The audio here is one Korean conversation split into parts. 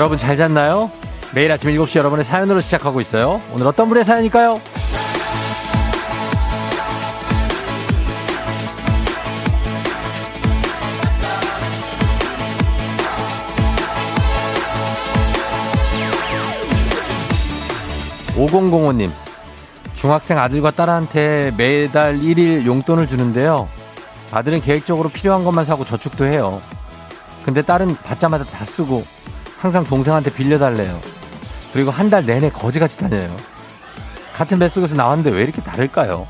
여러분 잘 잤나요? 매일 아침 7시 여러분의 사연으로 시작하고 있어요. 오늘 어떤 분의 사연일까요? 5005님, 중학생 아들과 딸한테 매달 1일 용돈을 주는데요. 아들은 계획적으로 필요한 것만 사고 저축도 해요. 근데 딸은 받자마자 다 쓰고 항상 동생한테 빌려달래요. 그리고 한 달 내내 거지같이 다녀요. 같은 뱃속에서 나왔는데 왜 이렇게 다를까요?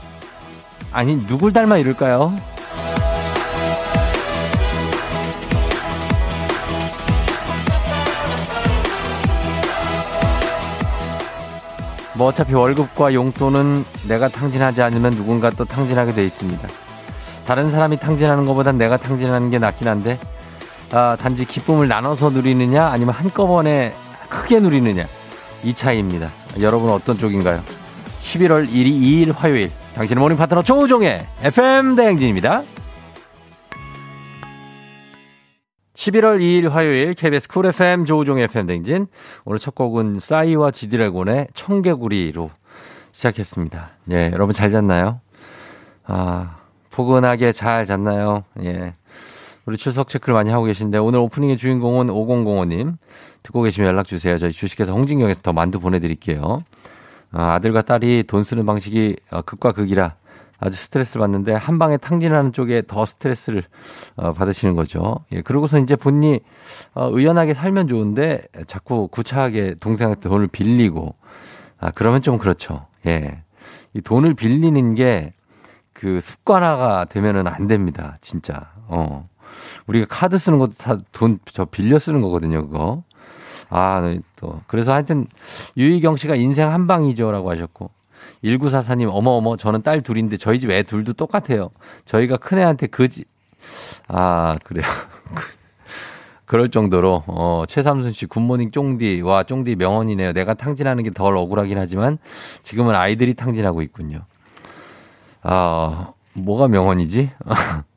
아니, 누굴 닮아 이럴까요? 뭐 어차피 월급과 용돈은 내가 탕진하지 않으면 누군가 또 탕진하게 돼 있습니다. 다른 사람이 탕진하는 것보단 내가 탕진하는 게 낫긴 한데 아, 단지 기쁨을 나눠서 누리느냐 아니면 한꺼번에 크게 누리느냐 이 차이입니다. 여러분은 어떤 쪽인가요? 11월 1일 2일 화요일 당신의 morning 파트너 조우종의 FM 대행진입니다. 11월 2일 화요일 KBS Cool FM 조우종의 FM 대행진 오늘 첫 곡은 싸이와 지드래곤의 청개구리로 시작했습니다. 예, 여러분 잘 잤나요? 아, 포근하게 잘 잤나요? 예. 우리 출석 체크를 많이 하고 계신데 오늘 오프닝의 주인공은 5005님 듣고 계시면 연락 주세요. 저희 주식회사 홍진경에서 더 만두 보내드릴게요. 아, 아들과 딸이 돈 쓰는 방식이 어, 극과 극이라 아주 스트레스를 받는데 한 방에 탕진하는 쪽에 더 스트레스를 어, 받으시는 거죠. 예, 그러고서 이제 본인이 어, 의연하게 살면 좋은데 자꾸 구차하게 동생한테 돈을 빌리고 아, 그러면 좀 그렇죠. 예. 이 돈을 빌리는 게 그 습관화가 되면은 안 됩니다. 진짜. 어. 우리가 카드 쓰는 것도 다 돈 저 빌려 쓰는 거거든요, 그거. 아, 네, 또. 그래서 하여튼 유희경 씨가 인생 한 방이죠라고 하셨고 1944님, 어머, 어머, 저는 딸 둘인데 저희 집 애 둘도 똑같아요. 저희가 큰애한테 그지, 아, 그래요. 그럴 정도로, 어, 최삼순 씨, 굿모닝 쫑디, 와, 쫑디 명언이네요. 내가 탕진하는 게 덜 억울하긴 하지만 지금은 아이들이 탕진하고 있군요. 아, 뭐가 명언이지?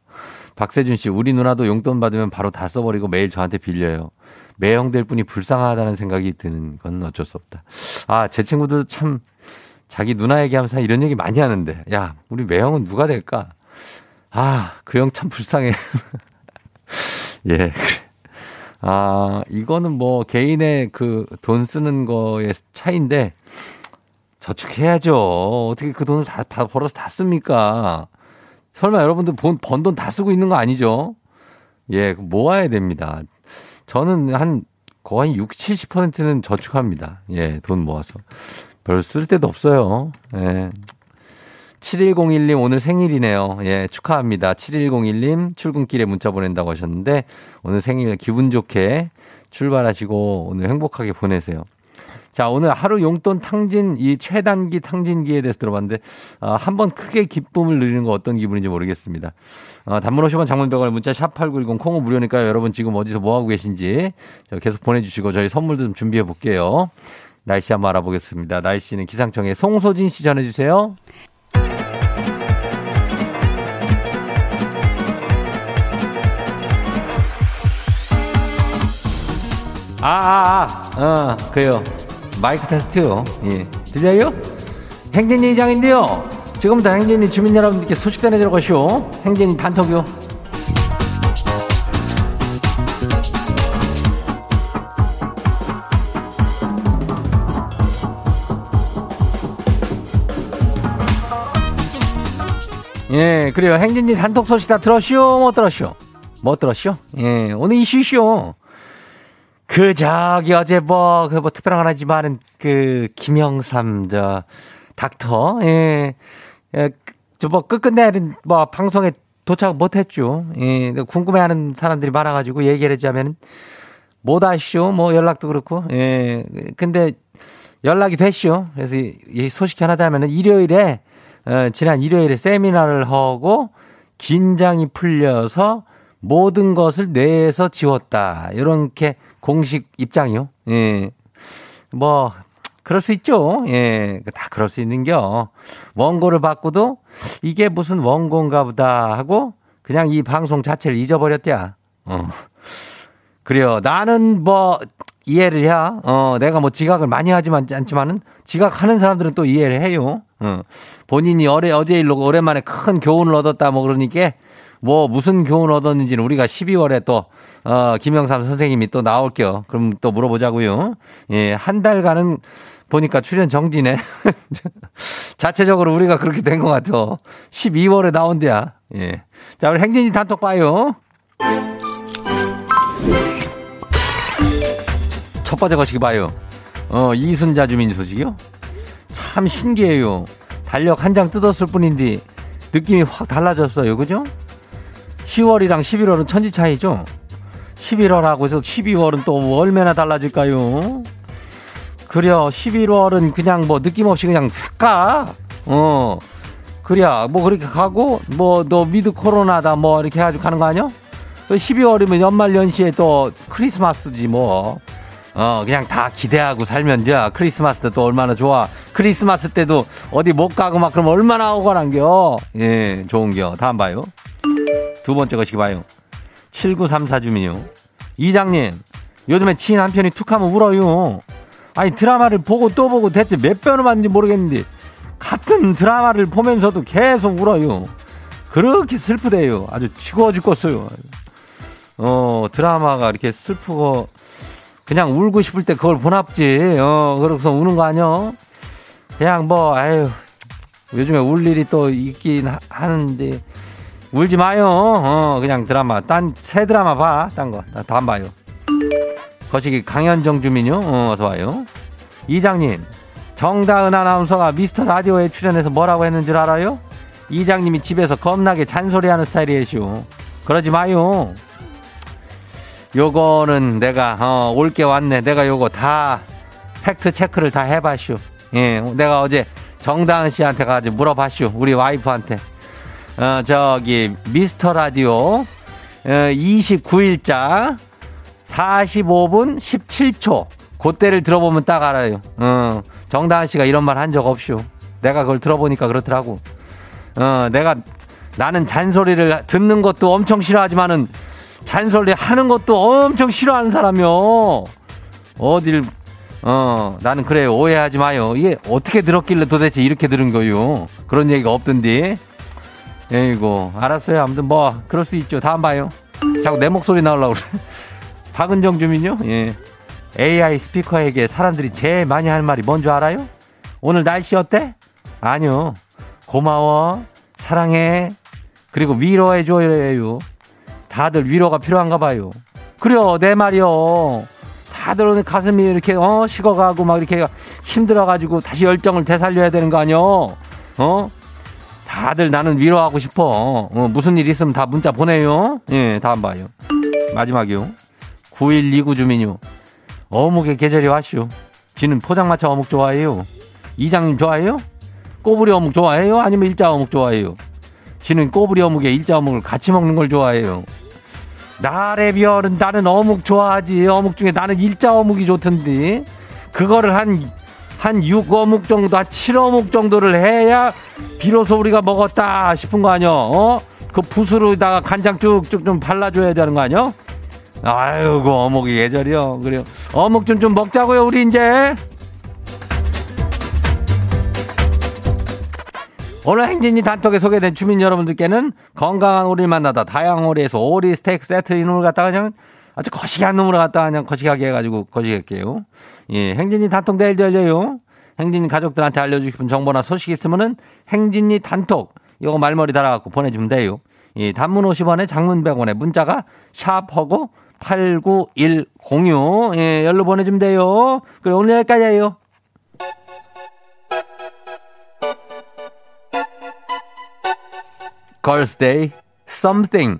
박세준 씨, 우리 누나도 용돈 받으면 바로 다 써버리고 매일 저한테 빌려요. 매형될 뿐이 불쌍하다는 생각이 드는 건 어쩔 수 없다. 아, 제 친구도 참 자기 누나 얘기하면서 이런 얘기 많이 하는데, 야, 우리 매형은 누가 될까? 아, 그 형 참 불쌍해. 예. 아, 이거는 뭐 개인의 그 돈 쓰는 거의 차이인데, 저축해야죠. 어떻게 그 돈을 다, 다 벌어서 다 씁니까? 설마 여러분들 번 돈 다 쓰고 있는 거 아니죠? 예, 모아야 됩니다. 저는 한 거의 60, 70%는 저축합니다. 예, 돈 모아서. 별쓸 데도 없어요. 예. 7101님 오늘 생일이네요. 예, 축하합니다. 7101님 출근길에 문자 보낸다고 하셨는데 오늘 생일 기분 좋게 출발하시고 오늘 행복하게 보내세요. 자, 오늘 하루 용돈 탕진, 이 최단기 탕진기에 대해서 들어봤는데, 어, 한번 크게 기쁨을 누리는 거 어떤 기분인지 모르겠습니다. 어, 단문 50원 장문병을 문자 샵8910 콩은 무료니까요. 여러분 지금 어디서 뭐 하고 계신지 계속 보내주시고 저희 선물도 좀 준비해 볼게요. 날씨 한번 알아보겠습니다. 날씨는 기상청에 송소진 씨 전해주세요. 아, 아, 아, 어, 그요. 마이크 테스트요. 예. 들려요? 행진이 이장인데요. 지금부터 행진이 주민 여러분들께 소식 전해드려 가시오. 행진이 단톡요. 예, 그래요. 행진이 단톡 소식 다 들었쇼? 못 들었쇼? 못 들었쇼? 예, 오늘 이슈쇼. 그, 저기, 어제 뭐, 그, 뭐, 특별한 건 아니지만은, 그, 김영삼, 저, 닥터, 예, 예 저, 뭐, 끝끝내, 뭐, 방송에 도착 못 했죠. 예, 궁금해 하는 사람들이 많아 가지고 얘기를 하자면, 못 하시오. 뭐, 연락도 그렇고, 예, 근데, 연락이 됐쇼. 그래서 이 소식 전하자면은, 일요일에, 어, 지난 일요일에 세미나를 하고, 긴장이 풀려서, 모든 것을 뇌에서 지웠다. 이렇게 공식 입장이요. 예. 뭐, 그럴 수 있죠. 예. 다 그럴 수 있는겨. 원고를 받고도 이게 무슨 원고인가 보다 하고 그냥 이 방송 자체를 잊어버렸대야. 어. 그래요. 나는 뭐, 이해를 해야, 어, 내가 뭐 지각을 많이 하지만 않지만은 지각하는 사람들은 또 이해를 해요. 어. 본인이 어제, 어제 일로 오랜만에 큰 교훈을 얻었다 뭐 그러니까 뭐 무슨 교훈 얻었는지는 우리가 12월에 또, 어, 김영삼 선생님이 또 나올게요. 그럼 또 물어보자고요. 예, 한 달간은 보니까 출연 정지네. 자체적으로 우리가 그렇게 된 것 같아. 12월에 나온대야. 예. 자, 우리 행진이 단톡 봐요. 첫 번째 거시기 봐요. 어, 이순자 주민 소식이요? 참 신기해요. 달력 한 장 뜯었을 뿐인데 느낌이 확 달라졌어요. 그죠? 10월이랑 11월은 천지 차이죠? 11월하고 해서 12월은 또 얼마나 달라질까요? 그래요. 11월은 그냥 뭐 느낌 없이 그냥 휙 가. 어. 그래야 뭐 그렇게 가고 뭐 너 미드 코로나다 뭐 이렇게 해가지고 가는 거 아니야? 12월이면 연말 연시에 또 크리스마스지 뭐. 어, 그냥 다 기대하고 살면 돼. 크리스마스 때 또 얼마나 좋아. 크리스마스 때도 어디 못 가고 막 그러면 얼마나 억울한겨. 예, 좋은겨. 다음 봐요. 두 번째 것이 봐요. 7934 주민요. 이장님, 요즘에 지인 한 편이 툭 하면 울어요. 아니, 드라마를 보고 또 보고 대체 몇 번을 봤는지 모르겠는데, 같은 드라마를 보면서도 계속 울어요. 그렇게 슬프대요. 아주 치고 죽겠어요. 어, 드라마가 이렇게 슬프고, 그냥 울고 싶을 때 그걸 보납지. 어, 그래서 우는 거 아니야? 그냥 뭐, 아유, 요즘에 울 일이 또 있긴 하, 는데 울지 마요. 어, 그냥 드라마. 딴, 새 드라마 봐. 딴 거. 다 안 봐요. 거시기 강현정 주민요. 어, 어서 와요. 이장님, 정다은 아나운서가 미스터 라디오에 출연해서 뭐라고 했는 줄 알아요? 이장님이 집에서 겁나게 잔소리하는 스타일이에요. 그러지 마요. 요거는 내가 어, 올게 왔네. 내가 요거 다 팩트 체크를 다 해봤슈. 예, 내가 어제 정다은 씨한테 가지고 물어봤슈. 우리 와이프한테. 어, 저기 미스터 라디오 어, 29일자 45분 17초. 그때를 들어보면 딱 알아요. 어, 정다은 씨가 이런 말 한 적 없슈. 내가 그걸 들어보니까 그렇더라고. 어, 내가 나는 잔소리를 듣는 것도 엄청 싫어하지만은 잔소리 하는 것도 엄청 싫어하는 사람이요. 어딜, 어, 나는 그래요. 오해하지 마요. 이게 어떻게 들었길래 도대체 이렇게 들은 거요? 그런 얘기가 없던데. 에이고, 알았어요. 아무튼 뭐, 그럴 수 있죠. 다음 봐요. 자꾸 내 목소리 나오려고 그래. 박은정 주민요? 예. AI 스피커에게 사람들이 제일 많이 하는 말이 뭔 줄 알아요? 오늘 날씨 어때? 아니요. 고마워. 사랑해. 그리고 위로해줘요. 다들 위로가 필요한가 봐요. 그래요, 내 말이요. 다들 오늘 가슴이 이렇게 어 식어가고 막 이렇게 힘들어가지고 다시 열정을 되살려야 되는 거 아니요? 어? 다들 나는 위로하고 싶어. 어, 무슨 일 있으면 다 문자 보내요. 예, 다음 봐요. 마지막이요. 9129 주민요. 어묵의 계절이 왔슈. 지는 포장마차 어묵 좋아해요. 이장님 좋아해요? 꼬부리 어묵 좋아해요? 아니면 일자 어묵 좋아해요? 지는 꼬부리 어묵에 일자 어묵을 같이 먹는 걸 좋아해요. 나래 별은 나는 어묵 좋아하지. 어묵 중에 나는 일자 어묵이 좋던데. 그거를 한, 한 6어묵 정도, 한 7어묵 정도를 해야 비로소 우리가 먹었다 싶은 거 아니야? 어? 그 붓으로다가 간장 쭉쭉 좀 발라줘야 되는 거 아니야? 아유, 그 어묵이 예절이요. 그래요. 어묵 좀 좀 먹자고요, 우리 이제. 오늘 행진이 단톡에 소개된 주민 여러분들께는 건강한 오리를 만나다 다양한 오리에서 오리 스테이크 세트 이놈을 갖다가 그냥 아주 거시기한 놈으로 갖다가 그냥 거시기하게 해가지고 거시할게요. 예, 행진이 단톡 내일 열려요. 행진이 가족들한테 알려주고 싶은 정보나 소식 있으면은 행진이 단톡 이거 말머리 달아갖고 보내주면 돼요. 예, 단문 50원에 장문 100원에 문자가 샵하고 89106 예, 열로 보내주면 돼요. 그래 오늘 여기까지예요. Day Something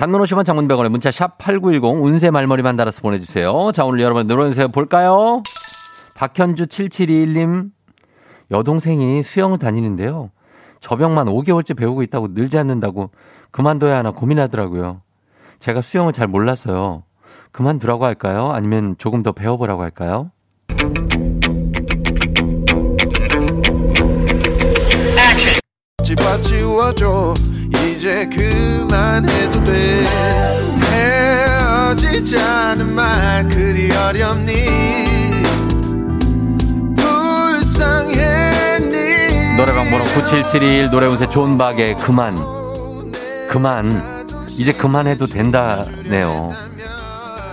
단문 50원 장문병원에 문자 샵 8910 운세 말머리만 달아서 보내주세요. 자, 오늘 여러분 노래운세 볼까요? 박현주 7721님 여동생이 수영을 다니는데요. 저병만 5개월째 배우고 있다고 늘지 않는다고 그만둬야 하나 고민하더라고요. 제가 수영을 잘 몰라서요. 그만두라고 할까요? 아니면 조금 더 배워보라고 할까요? 집어치워줘 이제 그만해도 돼. 헤어지자는 말 그리 어렵니? 불쌍했니? 노래방 번호 9771 노래운세 존박의 그만. 그만. 이제 그만해도 된다네요.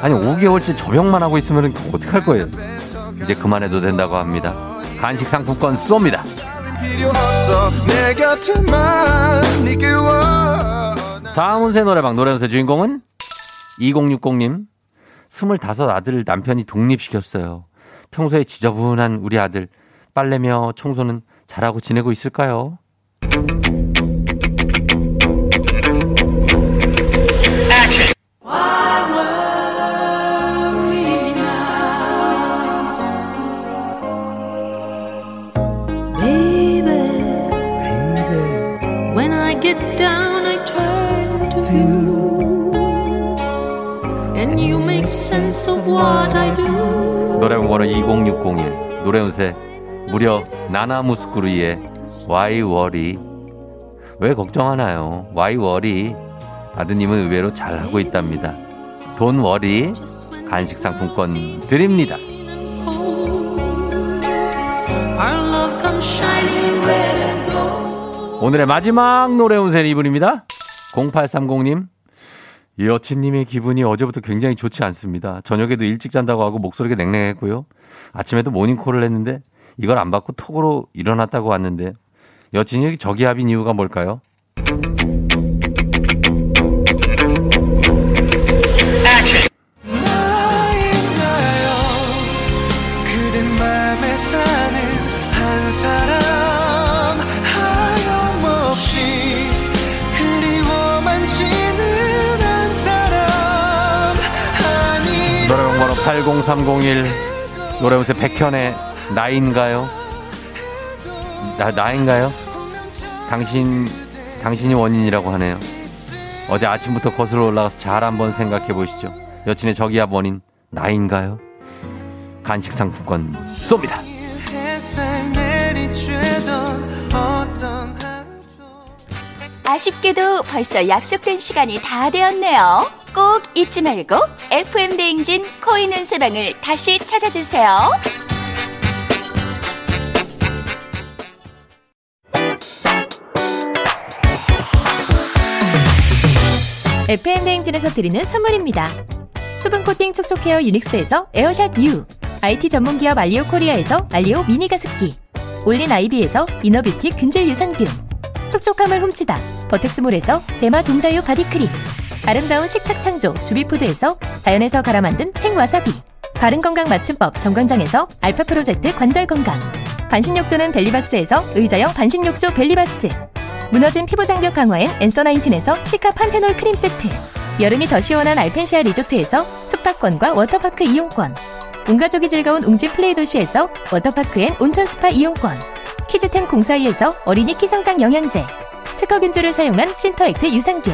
아니 5개월째 저병만 하고 있으면 어떡할 거예요? 이제 그만해도 된다고 합니다. 간식 상품권 쏩니다 다음 운세 노래방 노래 운세 주인공은 2060님 25 아들을 남편이 독립시켰어요. 평소에 지저분한 우리 아들 빨래며 청소는 잘하고 지내고 있을까요? 노래방 번호 20601 노래운세 무려 나나무스쿠르의 Why Worry 왜 걱정하나요? Why Worry 아드님은 의외로 잘하고 있답니다. 돈 워리 간식 상품권 드립니다. 오늘의 마지막 노래 운세 이분입니다. 0830님 여친님의 기분이 어제부터 굉장히 좋지 않습니다. 저녁에도 일찍 잔다고 하고 목소리가 냉랭했고요. 아침에도 모닝콜을 했는데 이걸 안 받고 톡으로 일어났다고 왔는데 여친이 저기압인 이유가 뭘까요? 노래방 번호 80301 노래보세요 백현의 나인가요? 나, 나인가요? 당신 당신이 원인이라고 하네요 어제 아침부터 거슬러 올라가서 잘 한번 생각해 보시죠 여친의 저기압 원인 나인가요? 간식 상품권 쏩니다 아쉽게도 벌써 약속된 시간이 다 되었네요. 꼭 잊지 말고 FM 대행진 코인 은 세방을 다시 찾아주세요. FM 대행진에서 드리는 선물입니다. 수분 코팅 촉촉 헤어 유닉스에서 에어샷 U, IT 전문 기업 알리오 코리아에서 알리오 미니 가습기, 올린 아이비에서 inner beauty 균질 유산균, 촉촉함을 훔치다 버텍스몰에서 대마 종자유 바디 크림, 아름다운 식탁 창조 주비푸드에서 자연에서 갈아 만든 생와사비, 바른건강 맞춤법 정관장에서 알파 프로젝트 관절건강, 반신욕조는 벨리바스에서 의자형 반신욕조 벨리바스, 무너진 피부 장벽 강화엔 Answer Nineteen에서 시카 판테놀 크림 세트, 여름이 더 시원한 알펜시아 리조트에서 숙박권과 워터파크 이용권, 온 가족이 즐거운 웅진 플레이 도시에서 워터파크 and 온천 스파 이용권, 키즈텐 공사이에서 어린이 키성장 영양제, 특허균주를 사용한 신터액트 유산균,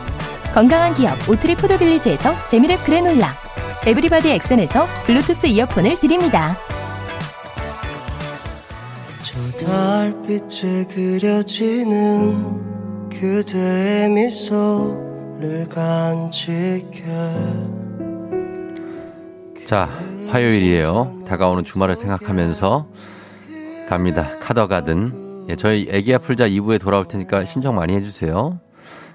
건강한 기업 오트리 푸드빌리지에서 재미랩 그래놀라, 에브리바디 엑센에서 블루투스 이어폰을 드립니다. 저 달빛에 그려지는 그대의 미소를 간직해 자, 화요일이에요. 다가오는 주말을 생각하면서 갑니다. 카더가든. 예, 저희 애기야 풀자 2부에 돌아올 테니까 신청 많이 해주세요.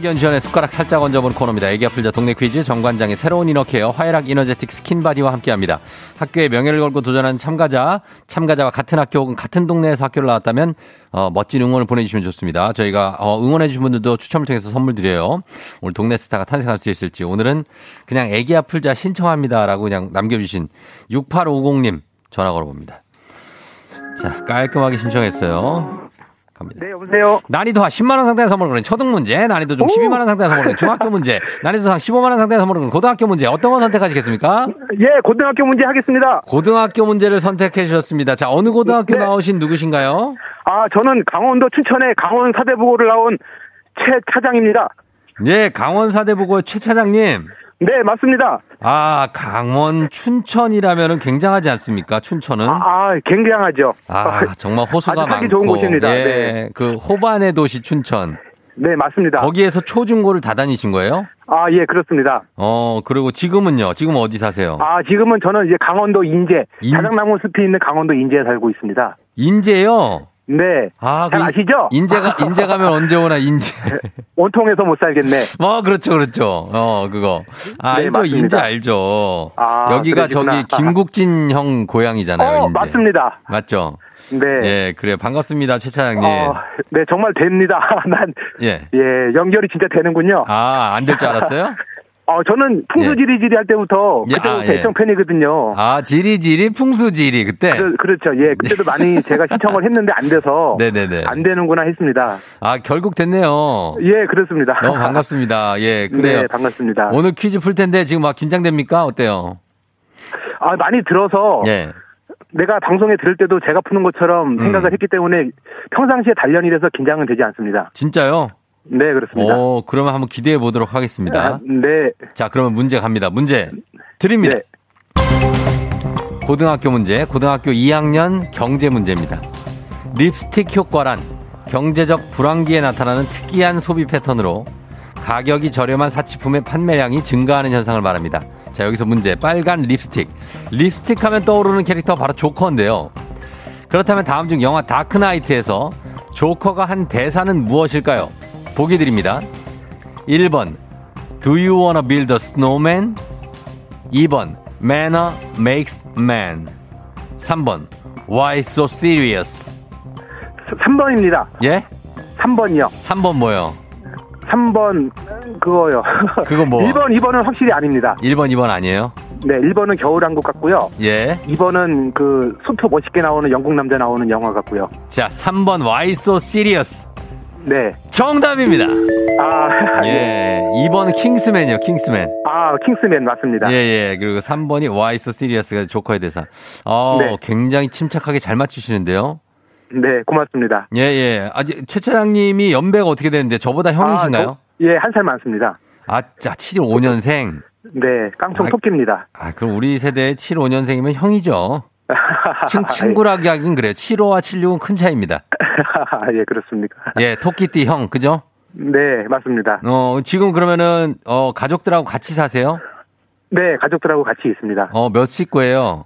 학연 지연의 숟가락 살짝 얹어보는 코너입니다. 애기야 풀자 동네 퀴즈 정관장의 새로운 inner care 화애락 이너제틱 스킨바디와 함께합니다. 학교의 명예를 걸고 도전하는 참가자, 참가자와 같은 학교 혹은 같은 동네에서 학교를 나왔다면 어, 멋진 응원을 보내주시면 좋습니다. 저희가 어, 응원해주신 분들도 추첨을 통해서 선물 드려요. 오늘 동네 스타가 탄생할 수 있을지 오늘은 그냥 애기 아플자 신청합니다라고 그냥 남겨주신 6850님 전화 걸어봅니다. 자 깔끔하게 신청했어요. 갑니다. 네, 여보세요. 난이도 하 10만 원 상당의 선물을 거는 초등 문제, 난이도 중 12만 원 상당의 선물을 거는 중학교 문제, 난이도 상 15만 원 상당의 선물을 거는 고등학교 문제. 어떤 거 선택하시겠습니까? 예, 고등학교 문제 하겠습니다. 고등학교 문제를 선택해 주셨습니다. 자, 어느 고등학교 네. 나오신 누구신가요? 아, 저는 강원도 춘천의 강원 사대부고를 나온 최 차장입니다. 예, 강원 사대부고 최 차장님. 네, 맞습니다. 아, 강원 춘천이라면은 굉장하지 않습니까? 춘천은. 아, 아, 굉장하죠. 아, 정말 호수가 많고. 좋은 곳입니다. 예, 네. 그 호반의 도시 춘천. 네, 맞습니다. 거기에서 초중고를 다 다니신 거예요? 아, 예, 그렇습니다. 어, 그리고 지금은요? 지금 어디 사세요? 아, 지금은 저는 이제 강원도 인제, 인제. 자작나무 숲이 있는 강원도 인제에 살고 있습니다. 인제요? 네. 아, 잘 그 아시죠? 인제가 인제 가면 언제 오나 인제. 온통에서 못 살겠네. 뭐 그렇죠, 그렇죠. 어, 그거. 아, 네, 알죠, 맞습니다. 인제 알죠. 아, 여기가 그러시구나. 저기 김국진 형 고향이잖아요, 어, 인제. 맞습니다. 맞죠? 네. 예, 그래 반갑습니다, 최 차장님. 어, 네, 정말 됩니다. 난, 예. 예, 연결이 진짜 되는군요. 아, 안 될 줄 알았어요? 어, 저는 풍수지리지리 할 때부터 예, 그때부터 아, 예. 애청 팬이거든요. 아, 지리지리 풍수지리 그때. 그, 그렇죠. 예, 그때도 많이 제가 신청을 했는데 안 돼서 네네네. 안 되는구나 했습니다. 아, 결국 됐네요. 예, 그렇습니다. 너무 반갑습니다. 예, 그래요. 네, 반갑습니다. 오늘 퀴즈 풀 텐데 지금 막 긴장됩니까? 어때요? 아, 많이 들어서 예. 내가 방송에 들을 때도 제가 푸는 것처럼 음. 생각을 했기 때문에 평상시에 단련이 돼서 긴장은 되지 않습니다. 진짜요? 네, 그렇습니다. 오, 그러면 한번 기대해 보도록 하겠습니다. 아, 네. 자, 그러면 문제 갑니다. 문제 드립니다. 네. 고등학교 문제, 고등학교 2학년 경제 문제입니다. 립스틱 효과란 경제적 불황기에 나타나는 특이한 소비 패턴으로 가격이 저렴한 사치품의 판매량이 증가하는 현상을 말합니다. 자, 여기서 문제. 빨간 립스틱. 립스틱 하면 떠오르는 캐릭터 바로 조커인데요. 그렇다면 다음 중 영화 다크나이트에서 조커가 한 대사는 무엇일까요? 보기 드립니다. 1번 Do you wanna build a snowman? 2번 Manner makes man 3번 Why so serious? 3번입니다. 예? 3번이요. 3번 뭐요? 3번 그거요. 그거 뭐? 1번, 2번은 확실히 아닙니다. 1번, 2번 아니에요? 네, 1번은 겨울왕국 같고요. 예. 2번은 그 수트 멋있게 나오는 영국 남자 나오는 영화 같고요. 자, 3번 Why so serious? 네. 정답입니다. 아, 예. 2번 킹스맨이요, 킹스맨. 아, 킹스맨 맞습니다. 예, 예. 그리고 3번이 Why so serious가 조커의 대사. 어, 네. 굉장히 침착하게 잘 맞추시는데요. 네, 고맙습니다. 예, 예. 아, 최 차장님이 연배가 어떻게 되는데 저보다 형이신가요? 아, 예, 한 살 많습니다. 아, 자, 75년생. 네, 깡총. 토끼입니다. 아, 그럼 우리 세대 75년생이면 형이죠. 친, 친구라기 하긴 그래요. 75와 76은 큰 차이입니다. 예, 그렇습니까? 예, 토끼띠 형, 그죠? 네, 맞습니다. 어, 지금 그러면은, 어, 가족들하고 같이 사세요? 네, 가족들하고 같이 있습니다. 어, 몇 식구예요?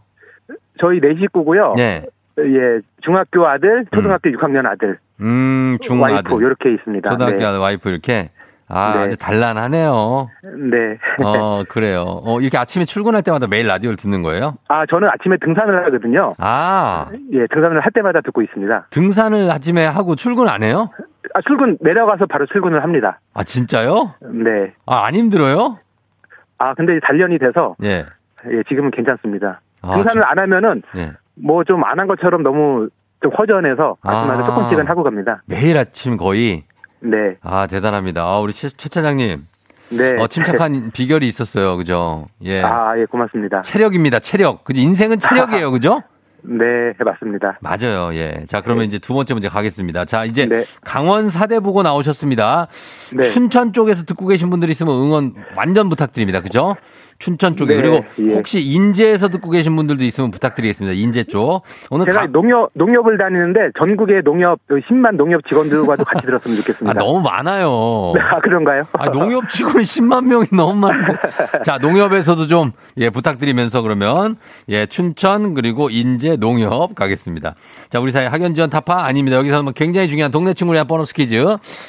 저희 네 식구고요. 네. 예, 중학교 아들, 초등학교 6학년 아들, 음, 중 와이프. 이렇게 있습니다. 초등학교 네. 아들 와이프 이렇게. 아, 네. 아주 단란하네요. 네. 어, 그래요. 어, 이렇게 아침에 출근할 때마다 매일 라디오를 듣는 거예요? 아, 저는 아침에 등산을 하거든요. 아, 예, 등산을 할 때마다 듣고 있습니다. 등산을 아침에 하고 출근 안 해요? 아, 출근 내려가서 바로 출근을 합니다. 아, 진짜요? 네. 아, 안 힘들어요? 아, 근데 단련이 돼서 예. 예, 지금은 괜찮습니다. 아, 등산을 저- 안 하면은 예. 뭐 좀 안 한 것처럼 너무 좀 허전해서 아침마다 아. 조금씩은 하고 갑니다. 매일 아침 거의. 네. 아, 대단합니다. 아, 우리 최, 최 차장님. 네. 어, 침착한 비결이 있었어요. 그죠? 예. 아, 예, 고맙습니다. 체력입니다. 체력. 그죠? 인생은 체력이에요. 그죠? 네, 맞습니다. 맞아요. 예. 자, 그러면 이제 두 번째 문제 가겠습니다. 자, 이제 네. 강원 사대 보고 나오셨습니다. 네. 춘천 쪽에서 듣고 계신 분들이 있으면 응원 완전 부탁드립니다. 그죠? 춘천 쪽에. 네, 그리고 예. 혹시 인제에서 듣고 계신 분들도 있으면 부탁드리겠습니다. 인제 쪽. 오늘 제가 가- 농협, 농협을 다니는데 전국의 농협, 10만 농협 직원들과도 같이 들었으면 아, 좋겠습니다. 너무 많아요. 아, 그런가요? 아, 농협 직원 10만 명이 너무 많은데. 자, 농협에서도 좀, 예, 부탁드리면서 그러면, 예, 춘천, 그리고 인제 농협 가겠습니다. 자, 우리 사회 학연 지원 타파 아닙니다. 여기서 뭐 굉장히 중요한 동네 친구를 위한 보너스 퀴즈.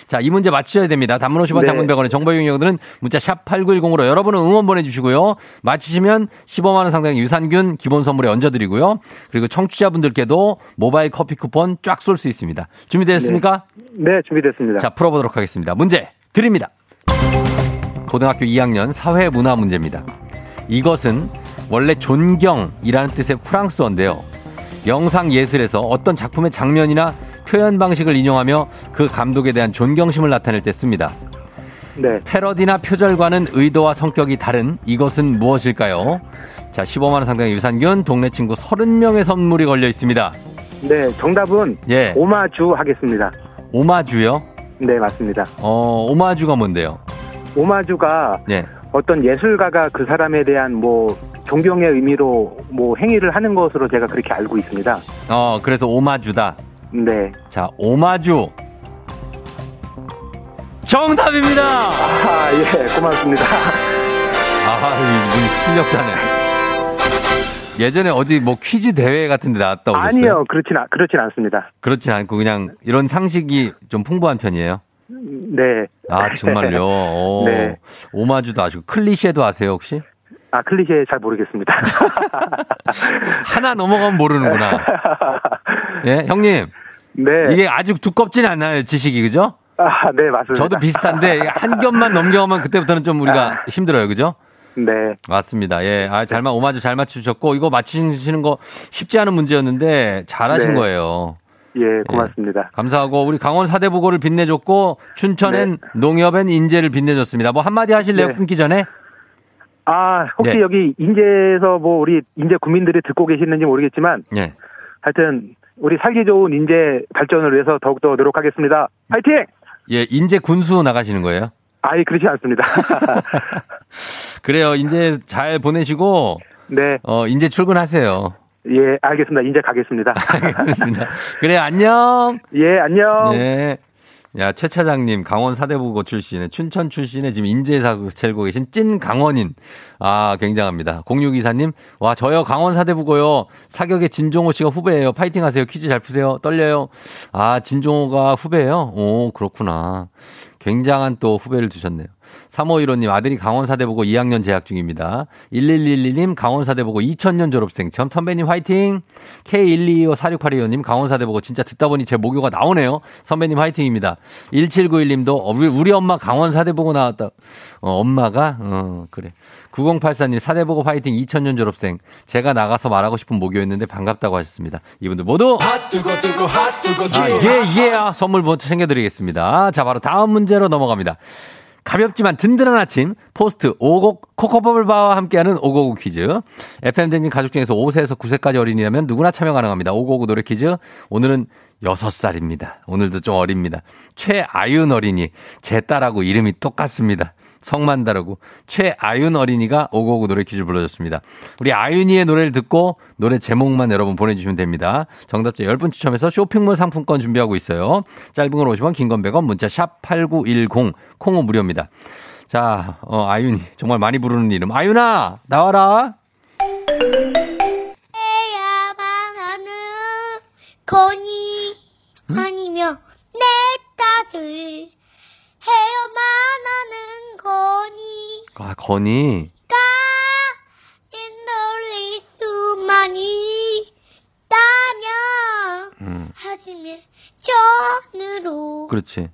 자, 이 문제 맞추셔야 됩니다. 단문 50원 네. 장문 100원의 정보 이용료들은 문자 샵 8910으로 여러분은 응원 보내주시고요. 맞히시면 15만원 상당의 유산균 기본 선물에 얹어드리고요. 그리고 청취자분들께도 모바일 커피 쿠폰 쫙 쏠 수 있습니다. 준비되셨습니까? 네, 준비됐습니다. 자, 풀어보도록 하겠습니다. 문제 드립니다. 고등학교 2학년 사회 문화 문제입니다. 이것은 원래 존경이라는 뜻의 프랑스어인데요. 영상 예술에서 어떤 작품의 장면이나 표현 방식을 인용하며 그 감독에 대한 존경심을 나타낼 때 씁니다. 네. 패러디나 표절과는 의도와 성격이 다른 이것은 무엇일까요? 자, 15만 원 상당의 유산균, 동네 친구 30명의 선물이 걸려 있습니다. 네, 정답은 예. 오마주 하겠습니다. 오마주요? 네, 맞습니다. 어, 오마주가 뭔데요? 오마주가 예. 어떤 예술가가 그 사람에 대한 뭐 존경의 의미로 뭐 행위를 하는 것으로 제가 그렇게 알고 있습니다. 어, 그래서 오마주다. 네. 자, 오마주. 정답입니다! 아, 예, 고맙습니다. 아, 이분 실력자네. 예전에 어디 뭐 퀴즈 대회 같은 데 나왔다 오셨어요? 아니요, 그렇진, 않- 그렇진 않습니다. 그렇진 않고 그냥 이런 상식이 좀 풍부한 편이에요. 네. 아, 정말요? 오, 네. 오마주도 아시고 클리셰도 아세요, 혹시? 아, 클리셰 잘 모르겠습니다. 하나 넘어가면 모르는구나. 예, 형님. 네. 이게 아주 두껍진 않아요, 지식이, 그죠? 아, 네, 맞습니다. 저도 비슷한데 한 겹만 넘겨가면 그때부터는 좀 우리가 힘들어요, 그죠? 네. 맞습니다. 예. 아, 잘, 맞- 오마주 잘 맞추셨고, 이거 맞추시는 거 쉽지 않은 문제였는데, 잘하신 네. 거예요. 예, 고맙습니다. 감사하고, 우리 강원 사대부고를 빛내줬고, 춘천엔 네. 농협엔 인재를 빛내줬습니다. 뭐 한마디 하실래요? 네. 끊기 전에? 아, 혹시 네. 여기 인제에서 뭐 우리 인제 국민들이 듣고 계시는지 모르겠지만 예. 하여튼 우리 살기 좋은 인재 발전을 위해서 더욱더 노력하겠습니다. 파이팅! 예, 인재 군수 나가시는 거예요? 아이, 그렇지 않습니다. 그래요. 인재 잘 보내시고, 네. 어, 인재 출근하세요. 예, 알겠습니다. 인제 가겠습니다. 알겠습니다. 그래, 안녕! 예, 안녕. 예. 야, 최 차장님, 강원 사대부고 출신의, 춘천 출신의 지금 인재사 첼고 계신 찐 강원인. 아, 굉장합니다. 0624님, 와, 저요, 강원 사대부고요. 사격의 진종호 씨가 후배예요. 파이팅 하세요. 퀴즈 잘 푸세요. 떨려요. 아, 진종호가 후배예요? 오, 그렇구나. 굉장한 또 후배를 두셨네요. 3515님 아들이 강원사대보고 2학년 재학 중입니다. 1111님 강원사대보고 2000년 졸업생. 전 선배님 화이팅. K12254682호님 강원사대보고 진짜 듣다 보니 제 모교가 나오네요. 선배님 화이팅입니다. 1791님도 우리, 우리 엄마 강원사대보고 나왔다. 어, 엄마가? 어, 그래. 9084님 사대보고 화이팅 2000년 졸업생. 제가 나가서 말하고 싶은 모교였는데 반갑다고 하셨습니다. 이분들 모두 아, 예, 예. 선물 먼저 챙겨드리겠습니다. 자, 바로 다음 문제로 넘어갑니다. 가볍지만 든든한 아침 포스트 오곡 코코버블바와 함께하는 오고구 퀴즈. FM 댕진 가족 중에서 5세에서 9세까지 어린이라면 누구나 참여 가능합니다. 오고구 노래 퀴즈. 오늘은 6살입니다. 오늘도 좀 어립니다. 최아윤 어린이. 제 딸하고 이름이 똑같습니다. 성만 다르고 최아윤 어린이가 오고오고 노래 퀴즈 불러줬습니다. 우리 아윤이의 노래를 듣고 노래 제목만 여러분 보내주시면 됩니다. 정답자 10분 추첨해서 쇼핑몰 상품권 준비하고 있어요. 짧은 걸 50원, 긴 건 100원, 문자 샵 8910, 콩은 무료입니다. 자, 어, 아윤이 정말 많이 부르는 이름. 아윤아 나와라. 해야만 하는 거니 아니면 내 딸을 아 건이 가 인돌릴 수만이 있다면 음, 하지만 전으로 그렇지.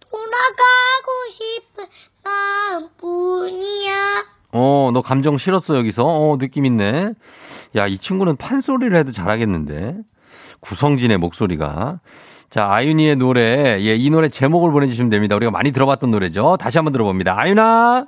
돌아가고 싶은 마음뿐이야 어, 너 감정 실었어, 여기서. 어, 느낌 있네. 야, 이 친구는 판소리를 해도 잘하겠는데. 구성진의 목소리가. 자, 아윤이의 노래. 예, 이 노래 제목을 보내주시면 됩니다. 우리가 많이 들어봤던 노래죠. 다시 한번 들어봅니다. 아윤아!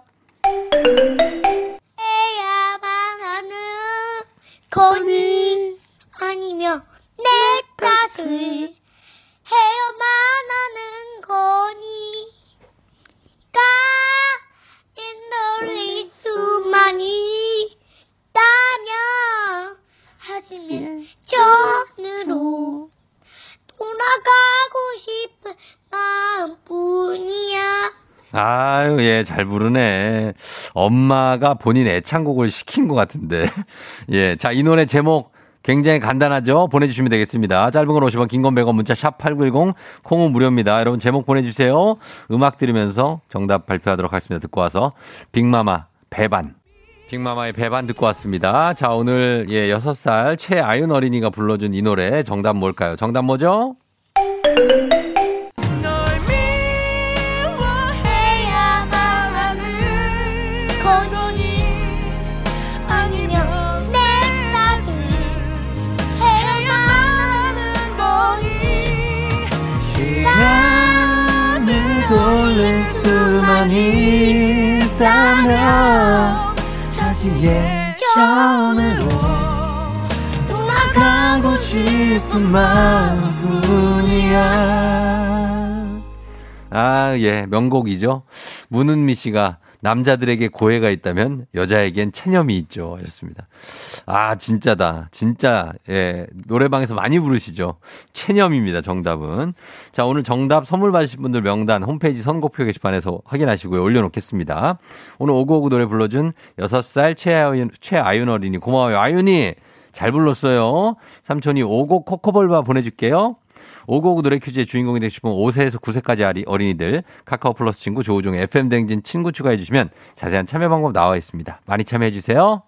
아유, 예, 잘 부르네. 엄마가 본인 애창곡을 시킨 것 같은데. 예, 자, 이 노래 제목 굉장히 간단하죠? 보내주시면 되겠습니다. 짧은 건 50원, 긴 건 100원, 문자 샵 8910, 콩은 무료입니다. 여러분 제목 보내주세요. 음악 들으면서 정답 발표하도록 하겠습니다. 듣고 와서. 빅마마, 배반. 빅마마의 배반 듣고 왔습니다. 자, 오늘, 예, 6살 최아윤 어린이가 불러준 이 노래 정답 뭘까요? 정답 뭐죠? 있다면 다시 예전으로 돌아가고 싶은 마음뿐이야 아, 예, 명곡이죠. 문은미 씨가 남자들에게 고해가 있다면 여자에겐 체념이 있죠. 하셨습니다. 아, 진짜다. 진짜, 예, 노래방에서 많이 부르시죠. 체념입니다. 정답은. 자, 오늘 정답 선물 받으신 분들 명단 홈페이지 선곡표 게시판에서 확인하시고요. 올려놓겠습니다. 오늘 오구오구 노래 불러준 6살 최아윤, 최아윤 어린이. 고마워요. 아윤이! 잘 불렀어요. 삼촌이 오곡 코코볼바 보내줄게요. 오고구 노래 퀴즈의 주인공이 되고 싶은 5세에서 9세까지 어린이들 카카오 플러스 친구 조우종 FM 댕진 친구 추가해 주시면 자세한 참여 방법 나와 있습니다. 많이 참여해 주세요.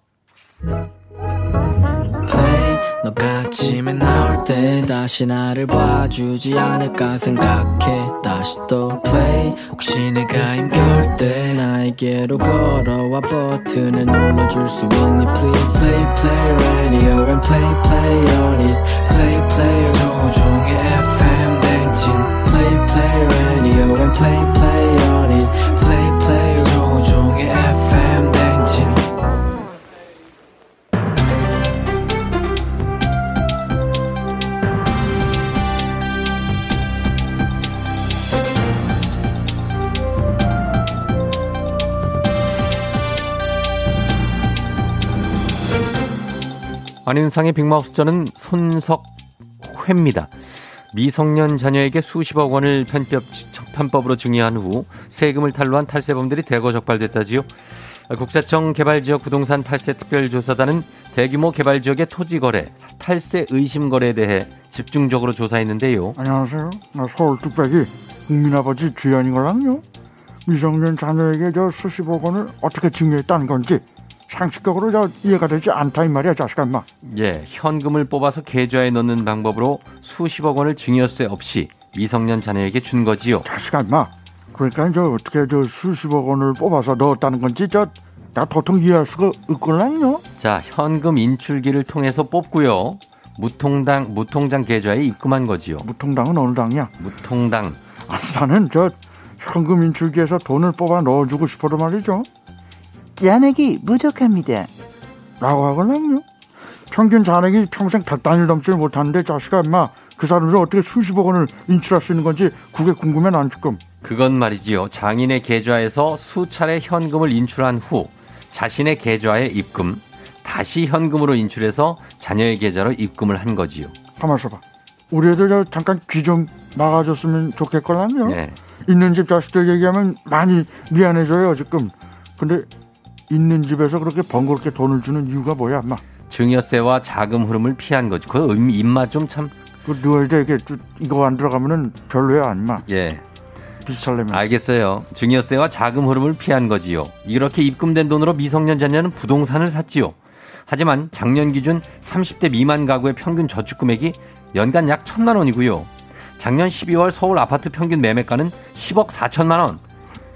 너가 아침에 나올 때 다시 나를 봐주지 않을까 생각해 다시 또 play 혹시 내가 힘겨울 때 나에게로 걸어와 버튼을 눌러줄 수 있니 please play play radio and play play on it play play 조종의 FM 댕진 play play radio and play play on it play play 조종의 FM 댕진 안윤상의 빅마우스 저는 손석 회입니다. 미성년 자녀에게 수십억 원을 편법, 편법으로 증여한 후 세금을 탈루한 탈세범들이 대거 적발됐다지요. 국세청 개발지역 부동산 탈세 특별조사단은 대규모 개발지역의 토지 거래, 탈세 의심 거래에 대해 집중적으로 조사했는데요. 안녕하세요. 나 서울 뚝배기 국민아버지 주연이걸랑요. 미성년 자녀에게 저 수십억 원을 어떻게 증여했다는 건지 상식적으로 저 이해가 되지 않다 이 말이야 자식아 인마. 예, 현금을 뽑아서 계좌에 넣는 방법으로 수십억 원을 증여세 없이 미성년 자녀에게 준 거지요. 자식아 인마. 그러니까 저 어떻게 저 수십억 원을 뽑아서 넣었다는 건지 저 나 도통 이해할 수가 없걸랑요. 자, 현금 인출기를 통해서 뽑고요. 무통당 무통장 계좌에 입금한 거지요. 무통당은 어느 당이야? 무통당. 아, 나는 저 현금 인출기에서 돈을 뽑아 넣어주고 싶어도 말이죠. 잔액이 부족합니다. 라고 하걸랑요. 평균 잔액이 평생 100단위를 넘지 못하는데 자식아 임마 그 사람들 어떻게 수십억 원을 인출할 수 있는 건지 그게 궁금해 난 지금. 그건 말이지요. 장인의 계좌에서 수차례 현금을 인출한 후 자신의 계좌에 입금, 다시 현금으로 인출해서 자녀의 계좌로 입금을 한 거지요. 가만 있어봐. 우리 애들 저 잠깐 귀 좀 막아줬으면 좋겠걸랑요. 네. 있는 집 자식들 얘기하면 많이 미안해져요 지금. 근데 있는 집에서 그렇게 번거롭게 돈을 주는 이유가 뭐야, 엄마? 증여세와 자금 흐름을 피한 거지. 그 음- 입맛 좀 참, 그 누워야 돼 이게 또 이거 안 들어가면은 별로야, 엄마. 예. 비슷하려면. 알겠어요. 증여세와 자금 흐름을 피한 거지요. 이렇게 입금된 돈으로 미성년 자녀는 부동산을 샀지요. 하지만 작년 기준 30대 미만 가구의 평균 저축 금액이 연간 약 천만 원이고요. 작년 12월 서울 아파트 평균 매매가는 10억 4천만 원.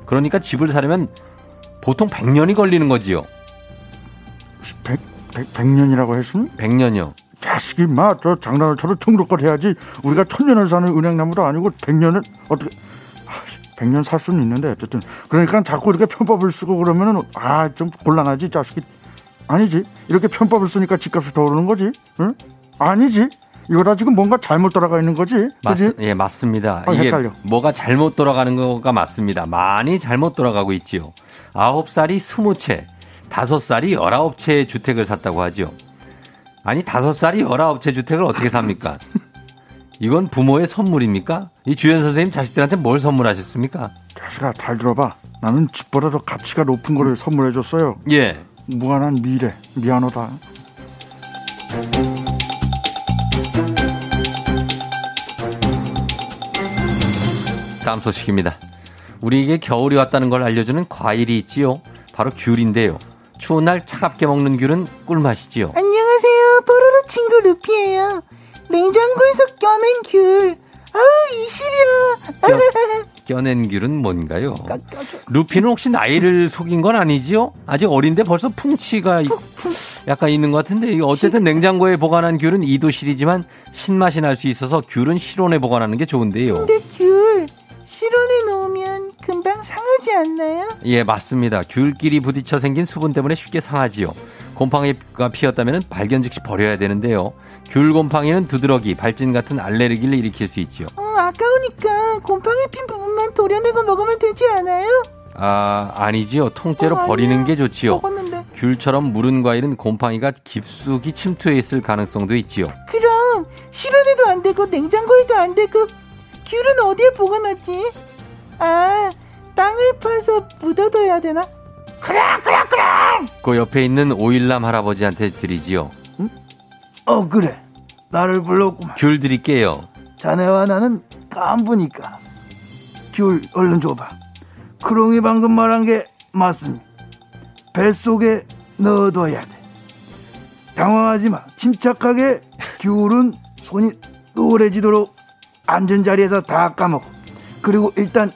그러니까 집을 사려면 보통 100년이 걸리는 거지요. 백, 백, 백년이라고 했으면 100년이요. 자식이 마 저 장난을 쳐도 총독걸 해야지 우리가 천년을 사는 은행나무도 아니고 백년을 어떻게 백년 살 수는 있는데 어쨌든 그러니까 자꾸 이렇게 편법을 쓰고 그러면은 아 좀 곤란하지 자식이 아니지 이렇게 편법을 쓰니까 집값이 더 오르는 거지 응 아니지 이거다 지금 뭔가 잘못 돌아가 있는 거지 맞, 예, 맞습니다. 아, 이게 헷갈려. 뭐가 잘못 돌아가는 거가 맞습니다. 많이 잘못 돌아가고 있지요. 아홉 살이 스무 채, 다섯 살이 열아홉 채의 주택을 샀다고 하지요. 아니, 다섯 살이 열아홉 채 주택을 어떻게 삽니까? 이건 부모의 선물입니까? 이 주연 선생님 자식들한테 뭘 선물하셨습니까? 자식아 잘 들어봐 나는 집보다 더 가치가 높은 거를 선물해 줬어요 예. 무한한 미래 미안하다 다음 소식입니다. 우리에게 겨울이 왔다는 걸 알려주는 과일이 있지요. 바로 귤인데요. 추운 날 차갑게 먹는 귤은 꿀맛이지요. 안녕하세요. 뽀로로 친구 루피예요. 냉장고에서 껴낸 귤. 아우 이시려. 껴 낸 귤은 뭔가요? 루피는 혹시 나이를 속인 건 아니지요? 아직 어린데 벌써 풍치가 이- 약간 있는 것 같은데 어쨌든 냉장고에 보관한 귤은 2도실이지만 신맛이 날 수 있어서 귤은 실온에 보관하는 게 좋은데요. 근데 귤 실온에 놓으면 금방 상하지 않나요? 예, 맞습니다. 귤끼리 부딪혀 생긴 수분 때문에 쉽게 상하지요. 곰팡이가 피었다면 발견 즉시 버려야 되는데요. 귤 곰팡이는 두드러기, 발진 같은 알레르기를 일으킬 수 있지요. 어 아까우니까 곰팡이 핀 부분만 도려내고 먹으면 되지 않아요? 아, 아니지요. 통째로 어, 버리는. 게 좋지요. 먹었는데. 귤처럼 무른 과일은 곰팡이가 깊숙이 침투해 있을 가능성도 있지요. 그럼 실온에도 안 되고 냉장고에도 안 되고 귤은 어디에 보관하지? 아 땅을 파서 묻어둬야 되나? 그 옆에 있는 오일남 할아버지한테 드리지요. 어 그래. 나를 불렀구만. 귤 드릴게요. 자네와 나는 깐부니까. 귤 얼른 줘봐. 크롱이 방금 말한 게 맞습니다. 뱃속에 넣어둬야 돼. 당황하지 마. 침착하게 귤은 손이 노래지도록 앉은 자리에서 다 까먹어. 그리고 일단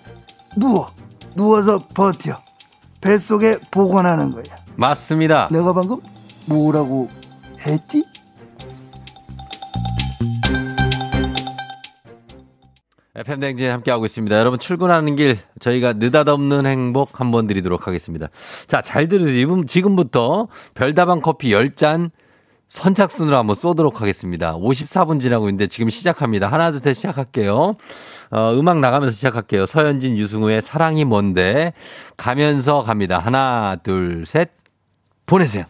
누워 누워서 버텨 뱃속에 보관하는 거야 맞습니다. 내가 방금 뭐라고 했지? FM 댕진 함께하고 있습니다. 여러분 출근하는 길 저희가 느닷없는 행복 한번 드리도록 하겠습니다. 자, 잘 들으세요. 지금부터 별다방 커피 10잔 선착순으로 한번 쏘도록 하겠습니다. 54분 지나고 있는데 지금 시작합니다. 하나, 둘, 셋 시작할게요. 어, 음악 나가면서 시작할게요. 서현진, 유승우의 사랑이 뭔데 가면서 갑니다. 하나, 둘, 셋 보내세요.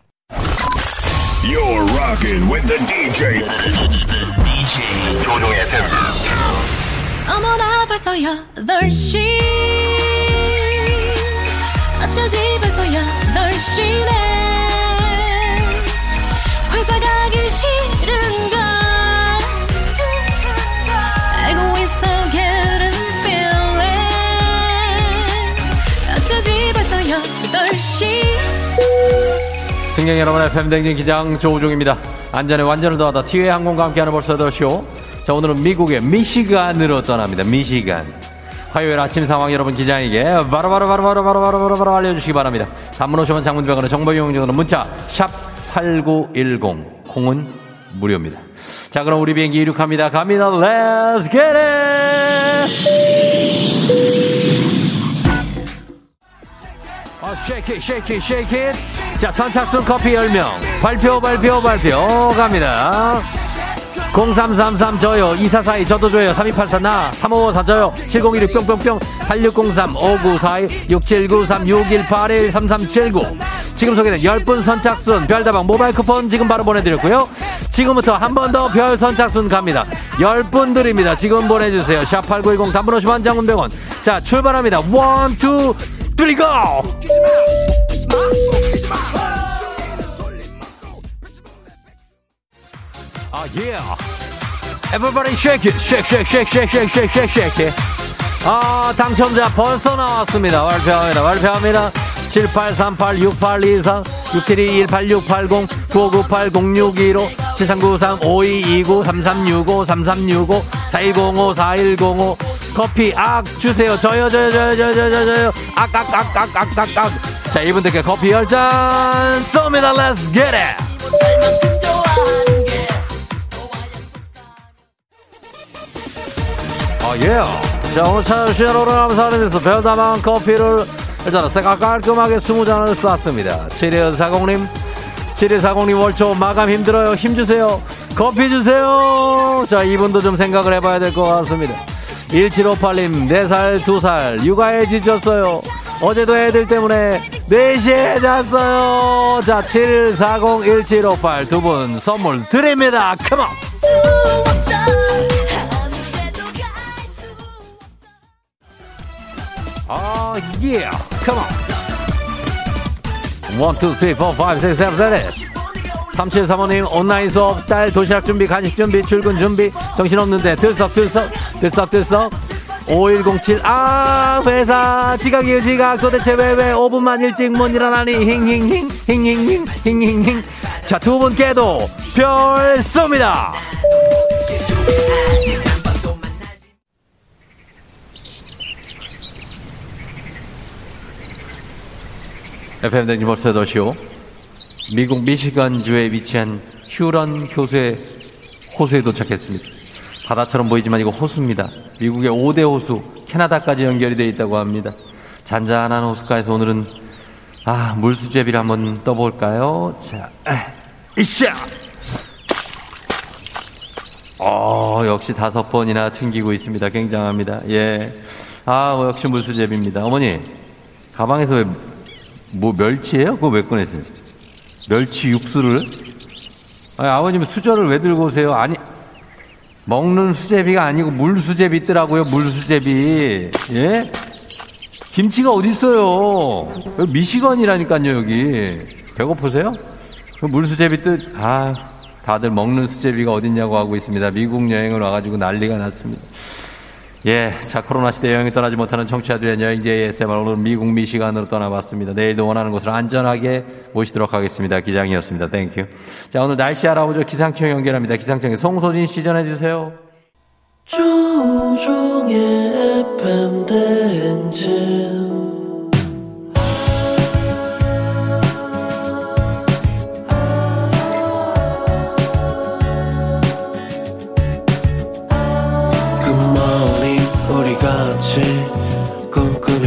You're rocking with the DJ. DJ 조종의. 어머나 벌써 8시 어쩌지 벌써 8시네 승객 여러분의 팬댕진 기장 조우종입니다. 안전에 완전을 더하다 티웨이 항공과 함께하는 벌써 더쇼. 자 오늘은 미국의 미시간으로 떠납니다. 미시간. 화요일 아침 상황 여러분 기장에게 바로바로바로바로바로바로바로 알려주시기 바랍니다. 단문 오시면 장문병원의 정보 이용료는 문자 샵 8910 콩은 무료입니다. 자 그럼 우리 비행기 이륙합니다. 갑니다. Let's get it! shake it, shake it, shake it. 자, 선착순 커피 10명. 발표, 발표, 발표. 갑니다. 0333 저요. 2442 저도 줘요. 3284 나 3554 저요. 7016 뿅뿅뿅 8603 5942 6793 6181 3379 지금 소개된 10분 선착순 별다방 모바일 쿠폰 지금 바로 보내드렸고요. 지금부터 한 번 더 별 선착순 갑니다. 10분 드립니다. 지금 보내주세요. 샵8910 단문 50원 장문 100원. 자 출발합니다. 1 2 3 go 아, 예. Everybody shake it, shake, shake, shake, shake, shake, shake, shake, shake it. 아, 당첨자 벌써 나왔습니다. 발표합니다. 발표합니다. 7838-6824, 6721-8680, 9598-0615, 7393, 5229, 3365, 3365, 4105, 4105, 커피, 악, 주세요. 저요, 저요, 저요, 저요, 저요, 저요. 악, 악, 악, 악, 악, 악, 악. 자, 이분들께 커피 열잔 쏩니다. Let's get it! 아, 예. 자, 오늘 찾아주신 여러분 감사드리면서 별다방 커피를 일단은 새까 깔끔하게 20잔을 쐈습니다. 7140님, 7140님 월초 마감 힘들어요. 힘주세요. 커피 주세요. 자, 이분도 좀 생각을 해봐야 될 것 같습니다. 1758님, 4살, 2살, 육아에 지쳤어요. 어제도 애들 때문에 4시에 잤어요. 자, 7140, 1758 두 분 선물 드립니다. 컴온! 아, 예. Come on. 1, 2, 3, 4, 5, 6, 7, 8. 3735님 온라인 수업 딸 도시락 준비 간식 준비 출근 준비 정신없는데 들썩들썩 들썩들썩 5107 아 회사 지각이요 지각 도대체 왜왜 5분만 일찍 못 일어나니 힝힝힝 힝힝힝 힝힝힝 자두 분께도 별 쏩니다 FM 댕지 벌써 8시오. 미국 미시간주에 위치한 휴런 효수에, 호수에 도착했습니다. 바다처럼 보이지만 이거 호수입니다. 미국의 5대 호수, 캐나다까지 연결이 되어 있다고 합니다. 잔잔한 호수가에서 오늘은, 아, 물수제비를 한번 떠볼까요? 자, 이샤! 어, 역시 다섯 번이나 튕기고 있습니다. 굉장합니다. 예. 아, 역시 물수제비입니다. 어머니, 가방에서 왜 뭐 멸치예요? 그거 왜 꺼냈어요? 멸치 육수를? 아니, 아버님 수저를 왜 들고 오세요? 아니 먹는 수제비가 아니고 물 수제비 있더라고요. 물 수제비. 예? 김치가 어디 있어요? 미시건이라니까요 여기. 배고프세요? 그 물수제비 뜻. 아 다들 먹는 수제비가 어딨냐고 하고 있습니다. 미국 여행을 와가지고 난리가 났습니다. 예, 자 코로나 시대 여행을 떠나지 못하는 청취자들의 여행지 ASMR 오늘 미국 미시간으로 떠나봤습니다. 내일도 원하는 곳을 안전하게 모시도록 하겠습니다. 기장이었습니다. Thank you. 자 오늘 날씨 알아보죠. 기상청 연결합니다. 기상청에 송소진 씨 전해 주세요. 조우종의 FM 대행진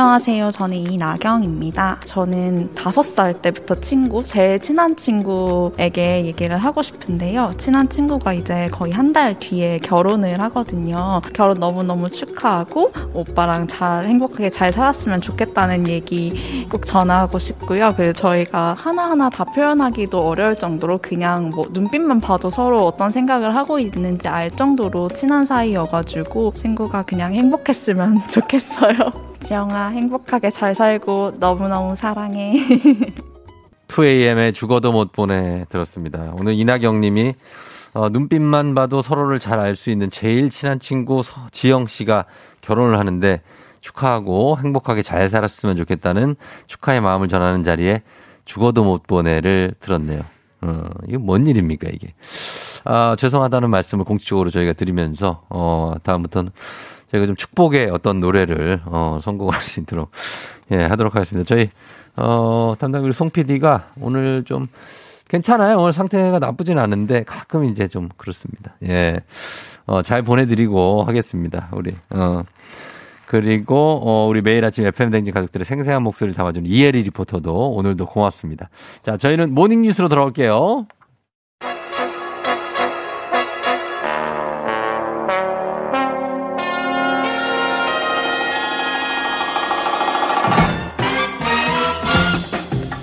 안녕하세요. 저는 이나경입니다. 저는 다섯 살 때부터 친구, 제일 친한 친구에게 얘기를 하고 싶은데요. 친한 친구가 이제 거의 한 달 뒤에 결혼을 하거든요. 결혼 너무너무 축하하고 오빠랑 잘 행복하게 잘 살았으면 좋겠다는 얘기 꼭 전하고 싶고요. 그리고 저희가 하나하나 다 표현하기도 어려울 정도로 그냥 뭐 눈빛만 봐도 서로 어떤 생각을 하고 있는지 알 정도로 친한 사이여가지고 친구가 그냥 행복했으면 좋겠어요. 지영아 행복하게 잘 살고 너무너무 사랑해. 2AM의 죽어도 못 보내 들었습니다. 오늘 이나경 님이 어, 눈빛만 봐도 서로를 잘 알 수 있는 제일 친한 친구 서, 지영 씨가 결혼을 하는데 축하하고 행복하게 잘 살았으면 좋겠다는 축하의 마음을 전하는 자리에 죽어도 못 보내를 들었네요. 어, 이게 뭔 일입니까, 이게. 아, 죄송하다는 말씀을 공식적으로 저희가 드리면서, 어, 다음부터는 저희가 좀 축복의 어떤 노래를, 어, 선곡할 수 있도록, 예, 하도록 하겠습니다. 저희, 어, 담당글 송 PD가 오늘 좀 괜찮아요. 오늘 상태가 나쁘진 않은데 가끔 이제 좀 그렇습니다. 예. 어, 잘 보내드리고 하겠습니다. 우리, 어. 그리고 어, 우리 매일 아침 FM 대행진 가족들의 생생한 목소리를 담아주는 이혜리 리포터도 오늘도 고맙습니다. 자, 저희는 모닝 뉴스로 돌아올게요.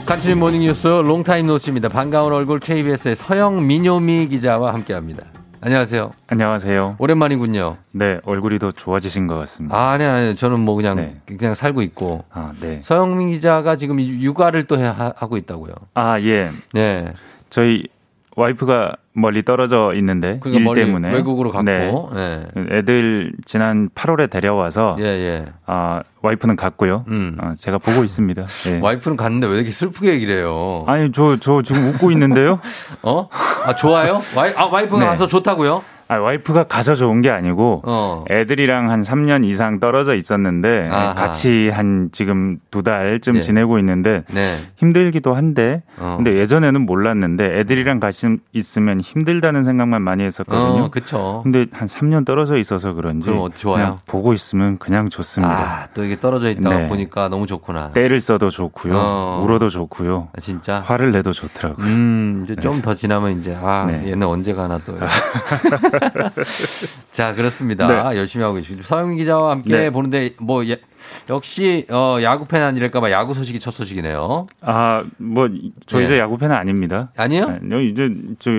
간추린 모닝 뉴스 long time no see입니다. 반가운 얼굴 KBS의 서영 민요미 기자와 함께합니다. 안녕하세요. 안녕하세요. 오랜만이군요. 네, 얼굴이 더 좋아지신 것 같습니다. 아, 아니, 아니, 저는 뭐 그냥, 그냥 살고 있고. 아, 네. 서영민 기자가 지금 유- 육아를 또 해, 하고 있다고요. 아, 예. 네. 저희 와이프가 멀리 떨어져 있는데 그러니까 일 멀리 때문에 외국으로 갔고. 네. 네. 애들 지난 8월에 데려와서 예, 예. 아, 와이프는 갔고요. 음. 어, 제가 보고 있습니다. 예. 와이프는 갔는데 왜 이렇게 슬프게 얘기를 해요? 아니, 저, 저 지금 웃고 있는데요? 어? 아, 좋아요? 와이, 아, 와이프가 네. 가서 좋다고요? 아, 와이프가 가서 좋은 게 아니고 어. 애들이랑 한 3년 이상 떨어져 있었는데 아하. 같이 한 지금 두 달쯤 예. 지내고 있는데 네. 힘들기도 한데 어. 근데 예전에는 몰랐는데 애들이랑 같이 있으면 힘들다는 생각만 많이 했었거든요. 어, 그쵸. 근데 한 3년 떨어져 있어서 그런지 그럼 어, 좋아요? 그냥 보고 있으면 그냥 좋습니다. 아, 또 이게 떨어져 있다가 네. 보니까 너무 좋구나. 때를 써도 좋고요. 어. 울어도 좋고요. 아, 진짜? 화를 내도 좋더라고요. 음, 이제 좀더 지나면 이제, 아, 네. 얘는 언제 가나 또. 자, 그렇습니다. 네. 열심히 하고 계시고. 서영민 기자와 함께 네. 보는데, 뭐, 예, 역시, 어, 야구 팬 아니랄까봐 야구 소식이 첫 소식이네요. 아, 뭐, 저 네. 이제 야구 팬은 아닙니다. 아니요? 네, 이제 저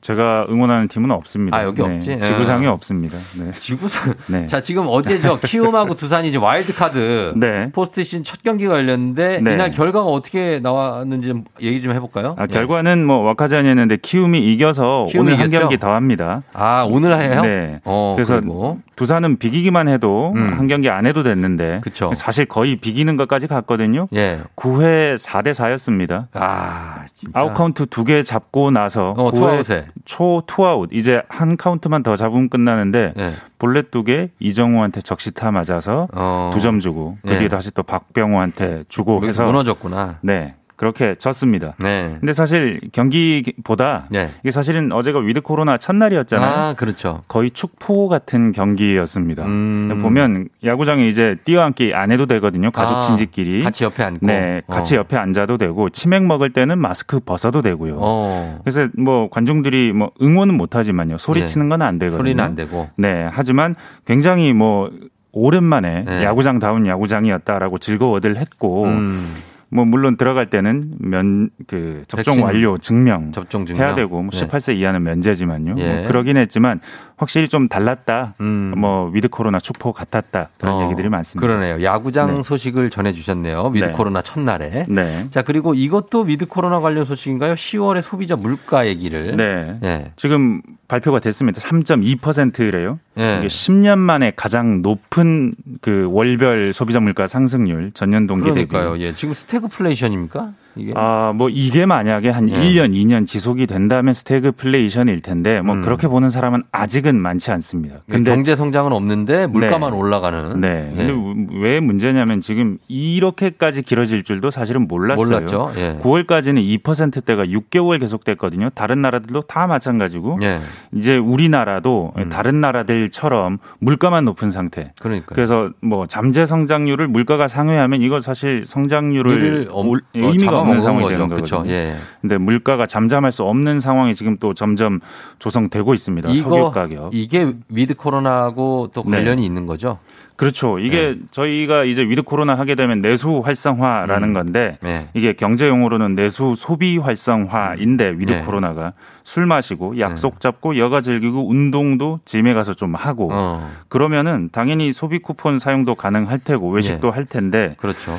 제가 응원하는 팀은 없습니다. 아, 여기 네, 없지? 지구상에 어. 없습니다. 네. 지구상. 네. 자, 지금 어제죠. 키움하고 두산이 이제 와일드 카드. 네. 포스트 시즌 첫 경기가 열렸는데, 네. 이날 결과가 어떻게 나왔는지 좀 얘기 좀 해볼까요? 아, 예. 결과는 뭐 와카전이었는데 키움이 이겨서 키움이 오늘 한 이겼죠? 경기 더 합니다. 아, 오늘 해요? 네. 어, 그래서 그리고. 두산은 비기기만 해도 음. 한 경기 안 해도 됐는데 그쵸. 사실 거의 비기는 것까지 갔거든요. 예. 9회 4대 4였습니다. 아, 진짜. 아웃 카운트 두 개 잡고 나서 어, 9회 투아웃에. 초 투아웃 이제 한 카운트만 더 잡으면 끝나는데 예. 볼넷 두 개 이정후한테 적시타 맞아서 어. 두점 주고 그 예. 뒤에 다시 또 박병호한테 주고 해서 무너졌구나. 네 그렇게 졌습니다. 네. 근데 사실 경기보다 네. 이게 사실은 어제가 위드 코로나 첫날이었잖아요. 아, 그렇죠. 거의 축포 같은 경기였습니다. 음. 보면 야구장에 이제 띄어앉기 안 해도 되거든요. 가족 아, 친지끼리. 같이 옆에 앉고. 네, 같이 어. 옆에 앉아도 되고 치맥 먹을 때는 마스크 벗어도 되고요. 어. 그래서 뭐 관중들이 뭐 응원은 못 하지만요. 소리치는 건 안 되거든요. 소리는 안 되고. 네, 하지만 굉장히 뭐 오랜만에 네. 야구장다운 야구장이었다라고 즐거워들 했고 음. 뭐 물론 들어갈 때는 면 그 접종 백신 완료 증명 접종 증명. 해야 되고 뭐 네. 18세 이하는 면제지만요. 예. 뭐 그러긴 했지만 확실히 좀 달랐다. 음. 뭐 위드 코로나 축포 같았다. 그런 어, 얘기들이 많습니다. 그러네요. 야구장 네. 소식을 전해 주셨네요. 위드 네. 코로나 첫날에. 네. 자, 그리고 이것도 위드 코로나 관련 소식인가요? 10월에 소비자 물가 얘기를. 네. 예. 지금 발표가 됐습니다. 3.2%래요. 예. 이게 10년 만에 가장 높은 그 월별 소비자 물가 상승률 전년 동기 대비. 그러니까요. 예. 지금 스태그플레이션입니까? 이게. 아, 뭐 이게 만약에 한 예. 1년, 2년 지속이 된다면 스태그플레이션일 텐데 뭐 음. 그렇게 보는 사람은 아직은 많지 않습니다. 근데 경제 성장은 없는데 물가만 네. 올라가는. 네. 예. 근데 왜 문제냐면 지금 이렇게까지 길어질 줄도 사실은 몰랐어요. 몰랐죠. 예. 9월까지는 2%대가 6개월 계속됐거든요. 다른 나라들도 다 마찬가지고 예. 이제 우리나라도 음. 다른 나라들처럼 물가만 높은 상태. 그러니까. 그래서 뭐 잠재 성장률을 물가가 상회하면 이거 사실 성장률을 올- 어, 의미가 먹은 상황이 거죠. 되는. 거거든요. 예. 근데 물가가 잠잠할 수 없는 상황이 지금 또 점점 조성되고 있습니다. 석유 이거 가격. 이게 위드 코로나하고 또 네. 관련이 있는 거죠? 그렇죠. 이게 네. 저희가 이제 위드 코로나 하게 되면 내수 활성화라는 음. 건데 네. 이게 경제 용어로는 내수 소비 활성화인데 위드 네. 코로나가 술 마시고 약속 잡고 여가 즐기고 운동도 짐에 가서 좀 하고 어. 그러면은 당연히 소비 쿠폰 사용도 가능할 테고 외식도 예. 할 텐데 그렇죠.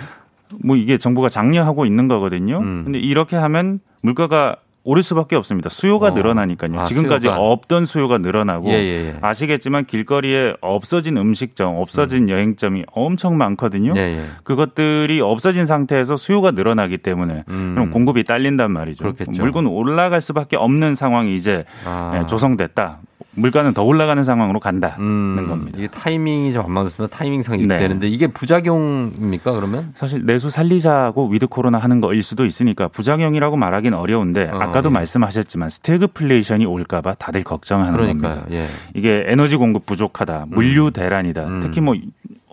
뭐 이게 정부가 장려하고 있는 거거든요. 음. 근데 이렇게 하면 물가가 오를 수밖에 없습니다. 수요가 어. 늘어나니까요. 아, 지금까지 수요가. 없던 수요가 늘어나고 예, 예, 예. 아시겠지만 길거리에 없어진 음식점, 없어진 여행점이 엄청 많거든요. 예, 예. 그것들이 없어진 상태에서 수요가 늘어나기 때문에 그럼 공급이 딸린단 말이죠. 음. 그렇겠죠. 물건 올라갈 수밖에 없는 상황이 이제 아. 예, 조성됐다. 물가는 더 올라가는 상황으로 간다는 음. 겁니다. 이게 타이밍이 좀 안 맞으면 타이밍상 이렇게 네. 되는데 이게 부작용입니까 그러면? 사실 내수 살리자고 위드 코로나 하는 거일 수도 있으니까 부작용이라고 말하긴 어려운데 어, 아까도 예. 말씀하셨지만 스태그플레이션이 올까봐 다들 걱정하는 그러니까요. 겁니다. 예. 이게 에너지 공급 부족하다, 물류 대란이다. 음. 특히 뭐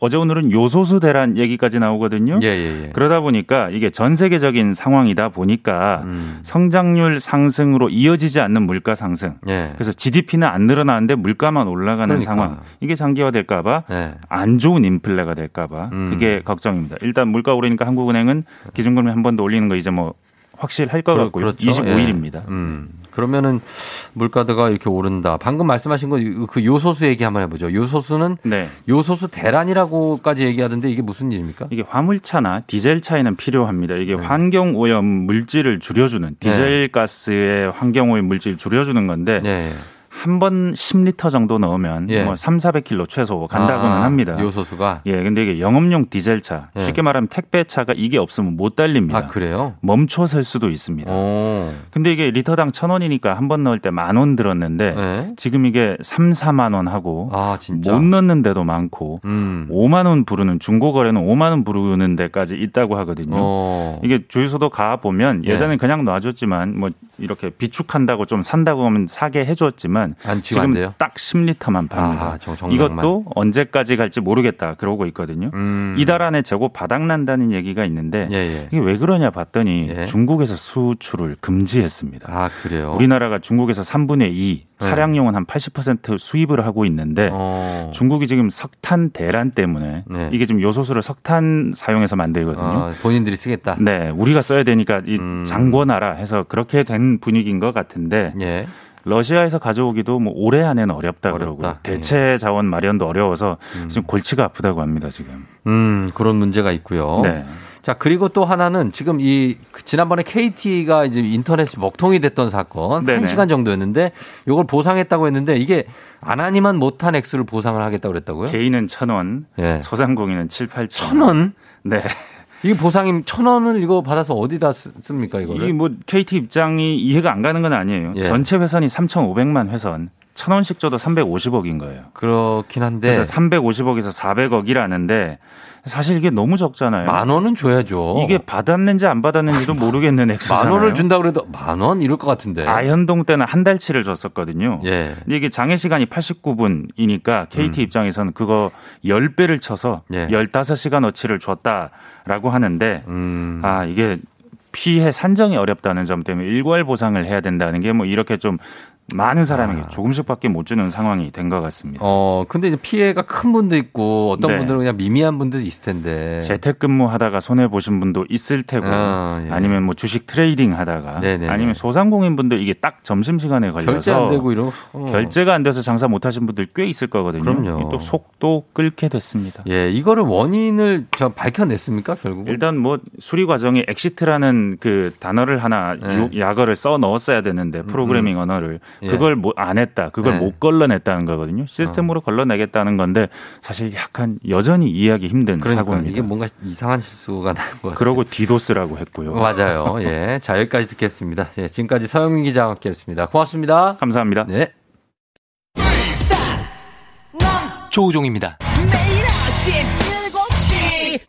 어제 오늘은 요소수 대란 얘기까지 나오거든요. 예, 예, 예. 그러다 보니까 이게 전 세계적인 상황이다 보니까 음. 성장률 상승으로 이어지지 않는 물가 상승. 예. 그래서 GDP는 안 늘어나는데 물가만 올라가는 그러니까. 상황. 이게 장기화될까봐 예. 안 좋은 인플레가 될까 봐 음. 그게 걱정입니다. 일단 물가 오르니까 한국은행은 기준금리 한 번 더 올리는 거 이제 뭐 확실할 것 그렇- 같고요. 그렇죠. 25일입니다. 예. 음. 그러면은 물가가 이렇게 오른다. 방금 말씀하신 거그 요소수 얘기 한번 해보죠. 요소수는 네. 요소수 대란이라고까지 얘기하던데 이게 무슨 일입니까? 이게 화물차나 디젤 차에는 필요합니다. 이게 네. 환경 오염 물질을 줄여주는 디젤 가스의 환경 오염 물질 줄여주는 건데 예. 한 번 10리터 정도 넣으면 예. 뭐 3, 400km 최소 간다고는 아, 합니다. 요소수가 예, 근데 이게 영업용 디젤차, 예. 쉽게 말하면 택배차가 이게 없으면 못 달립니다. 아 그래요? 멈춰 설 수도 있습니다. 오. 근데 이게 리터당 천 원이니까 한 번 넣을 때 만 원 들었는데 네. 지금 이게 3, 4만 원 하고 아. 못 넣는 데도 많고 음. 5만 원 부르는 중고 거래는 5만 원 부르는 데까지 있다고 하거든요. 어. 이게 주유소도 가 보면 예. 예전엔 그냥 놔줬지만 뭐 이렇게 비축한다고 좀 산다고 하면 사게 해 줬지만 안 지금 안 지금? 딱 10리터만 팝니다. 아, 정- 정량만. 이것도 언제까지 갈지 모르겠다 그러고 있거든요. 음. 이달 안에 재고 바닥 난다는 얘기가 있는데 예, 예. 이게 왜 그러냐 봤더니 예. 중국에서 수출을 금지했습니다. 아 그래요. 우리나라가 중국에서 3분의 2 네. 차량용은 한 80% 수입을 하고 있는데 어. 중국이 지금 석탄 대란 때문에 네. 이게 지금 요소수를 석탄 사용해서 만들거든요. 아, 본인들이 쓰겠다. 네, 우리가 써야 되니까 이 음. 장궈놔라 해서 그렇게 된 분위기인 것 같은데 예. 러시아에서 가져오기도 뭐 올해 안에는 어렵다. 그러고 예. 대체 자원 마련도 어려워서 지금 골치가 아프다고 합니다 지금. 음 그런 문제가 있고요. 네. 자 그리고 또 하나는 지금 이그 지난번에 KT가 이제 인터넷 먹통이 됐던 사건 네네. 한 시간 정도였는데 이걸 보상했다고 했는데 이게 안 하니만 못한 액수를 보상을 하겠다고 그랬다고요? 개인은 천 원, 예. 소상공인은 칠, 팔천 천 원? 네. 이게 보상이 천 원을 이거 받아서 어디다 쓰- 씁니까 이거를? 이 뭐 KT 입장이 이해가 안 가는 건 아니에요. 예. 전체 회선이 3,500만 회선. 천 원씩 줘도 350억인 거예요. 그렇긴 한데 그래서 350억에서 400억이라는데 사실 이게 너무 적잖아요. 만 원은 줘야죠. 이게 받았는지 안 받았는지도 모르겠는 액수잖아요. 만 원을 준다 그래도 만 원 이럴 것 같은데. 아현동 때는 한 달치를 줬었거든요. 예. 근데 이게 장애 시간이 89분이니까 KT 입장에서는 그거 10배를 쳐서 음. 예. 15시간 어치를 줬다라고 하는데 음. 아, 이게 피해 산정이 어렵다는 점 때문에 일괄 보상을 해야 된다는 게 뭐 이렇게 좀 많은 사람에게 조금씩밖에 못 주는 상황이 된 것 같습니다. 아. 어, 근데 이제 피해가 큰 분도 있고 어떤 네. 분들은 그냥 미미한 분들도 있을 텐데. 재택근무 하다가 손해 보신 분도 있을 테고 아, 예. 아니면 뭐 주식 트레이딩 하다가 네네네. 아니면 소상공인 분들 이게 딱 점심 시간에 걸려서 결제 안 되고 이런 어. 결제가 안 돼서 장사 못 하신 분들 꽤 있을 거거든요. 그럼요. 또 속도 끓게 됐습니다. 예, 이거를 원인을 저 밝혀냈습니까, 결국? 일단 뭐 수리 과정에 exit라는 그 단어를 하나 네. 유- 약어를 써 넣었어야 되는데 프로그래밍 언어를 예. 그걸 뭐안 했다. 그걸 네. 못 걸러냈다는 거거든요. 시스템으로 걸러내겠다는 건데 사실 약간 여전히 이해하기 힘든 그러니까 사고입니다. 이게 뭔가 이상한 실수가 나는 것 같아요. 그러고 디도스라고 했고요. 맞아요. 예. 자, 여기까지 듣겠습니다. 예, 지금까지 서영민 기자와 함께 했습니다. 고맙습니다. 감사합니다. 네. 조우종입니다.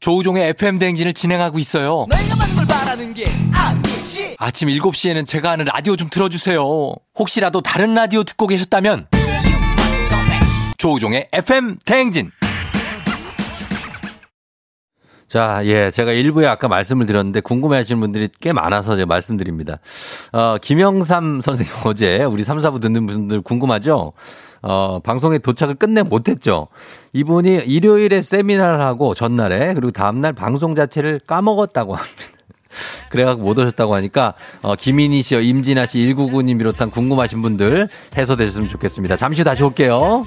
매일 아침 7시 조우종의 FM 대행진을 진행하고 있어요. 내가 만물 바라는 게 아니지 아침 7시에는 제가 하는 라디오 좀 들어주세요. 혹시라도 다른 라디오 듣고 계셨다면 조우종의 FM 대행진. 자, 예, 제가 일부에 아까 말씀을 드렸는데 궁금해 하시는 분들이 꽤 많아서 제가 말씀드립니다. 어, 김영삼 선생님 어제 우리 3, 4부 듣는 분들 궁금하죠? 어, 방송에 도착을 끝내 못했죠. 이분이 일요일에 세미나를 하고 전날에 그리고 다음날 방송 자체를 까먹었다고 합니다. 그래갖고 못 오셨다고 하니까 어, 김인희 씨와 임진아 씨 199님 비롯한 궁금하신 분들 해소되셨으면 좋겠습니다. 잠시 후 다시 올게요.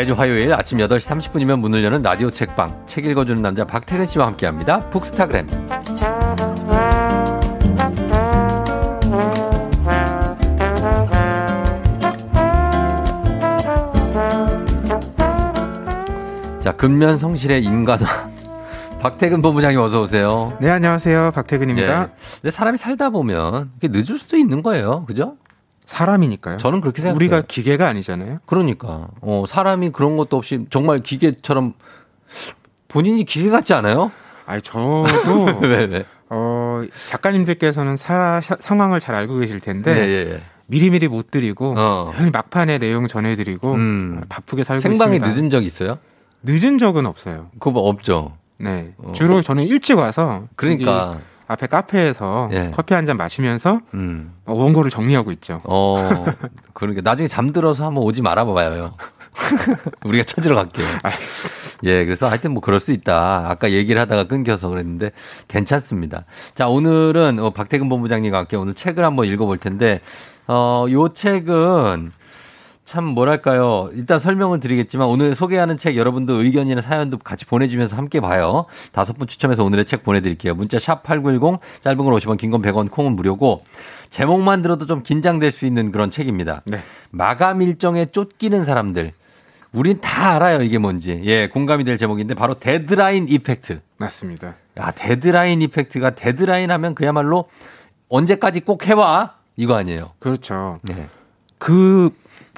매주 화요일 아침 8시 30분이면 문을 여는 라디오 책방 책 읽어주는 남자 박태근 씨와 함께합니다. 북스타그램. 자 근면 성실의 인간화 박태근 본부장님 어서 오세요. 네 안녕하세요 박태근입니다. 예. 근데 사람이 살다 보면 늦을 수도 있는 거예요, 그죠? 사람이니까요. 저는 그렇게 생각해요. 우리가 기계가 아니잖아요. 그러니까 어, 사람이 그런 것도 없이 정말 기계처럼 본인이 기계 같지 않아요? 아니 저도 왜 왜? 어, 작가님들께서는 사, 사- 상황을 잘 알고 계실 텐데 예, 예, 예. 미리미리 못 드리고 어. 늘 막판에 내용 전해드리고 음. 바쁘게 살고 생방에 있습니다. 늦은 적 있어요? 늦은 적은 없어요. 그거 뭐 없죠. 네. 주로 저는 일찍 와서 그러니까. 앞에 카페에서 예. 커피 한 잔 마시면서 음. 어, 원고를 정리하고 있죠. 어, 그러니까 나중에 잠들어서 한번 오지 말아봐요. 우리가 찾으러 갈게요. 예, 그래서 하여튼 뭐 그럴 수 있다. 아까 얘기를 하다가 끊겨서 그랬는데 괜찮습니다. 자, 오늘은 어, 박태근 본부장님과 함께 오늘 책을 한번 읽어볼 텐데, 어, 요 책은 참 뭐랄까요. 일단 설명을 드리겠지만 오늘 소개하는 책 여러분도 의견이나 사연도 같이 보내주면서 함께 봐요. 다섯 분 추첨해서 오늘의 책 보내드릴게요. 문자 샵8910 짧은 건 50원 긴 건 100원 콩은 무료고 제목만 들어도 좀 긴장될 수 있는 그런 책입니다. 마감 일정에 쫓기는 사람들. 우린 다 알아요 이게 뭔지. 예, 공감이 될 제목인데 바로 데드라인 이펙트. 맞습니다. 야, 데드라인 이펙트가 데드라인 하면 그야말로 언제까지 꼭 해와 이거 아니에요. 그렇죠. 네. 그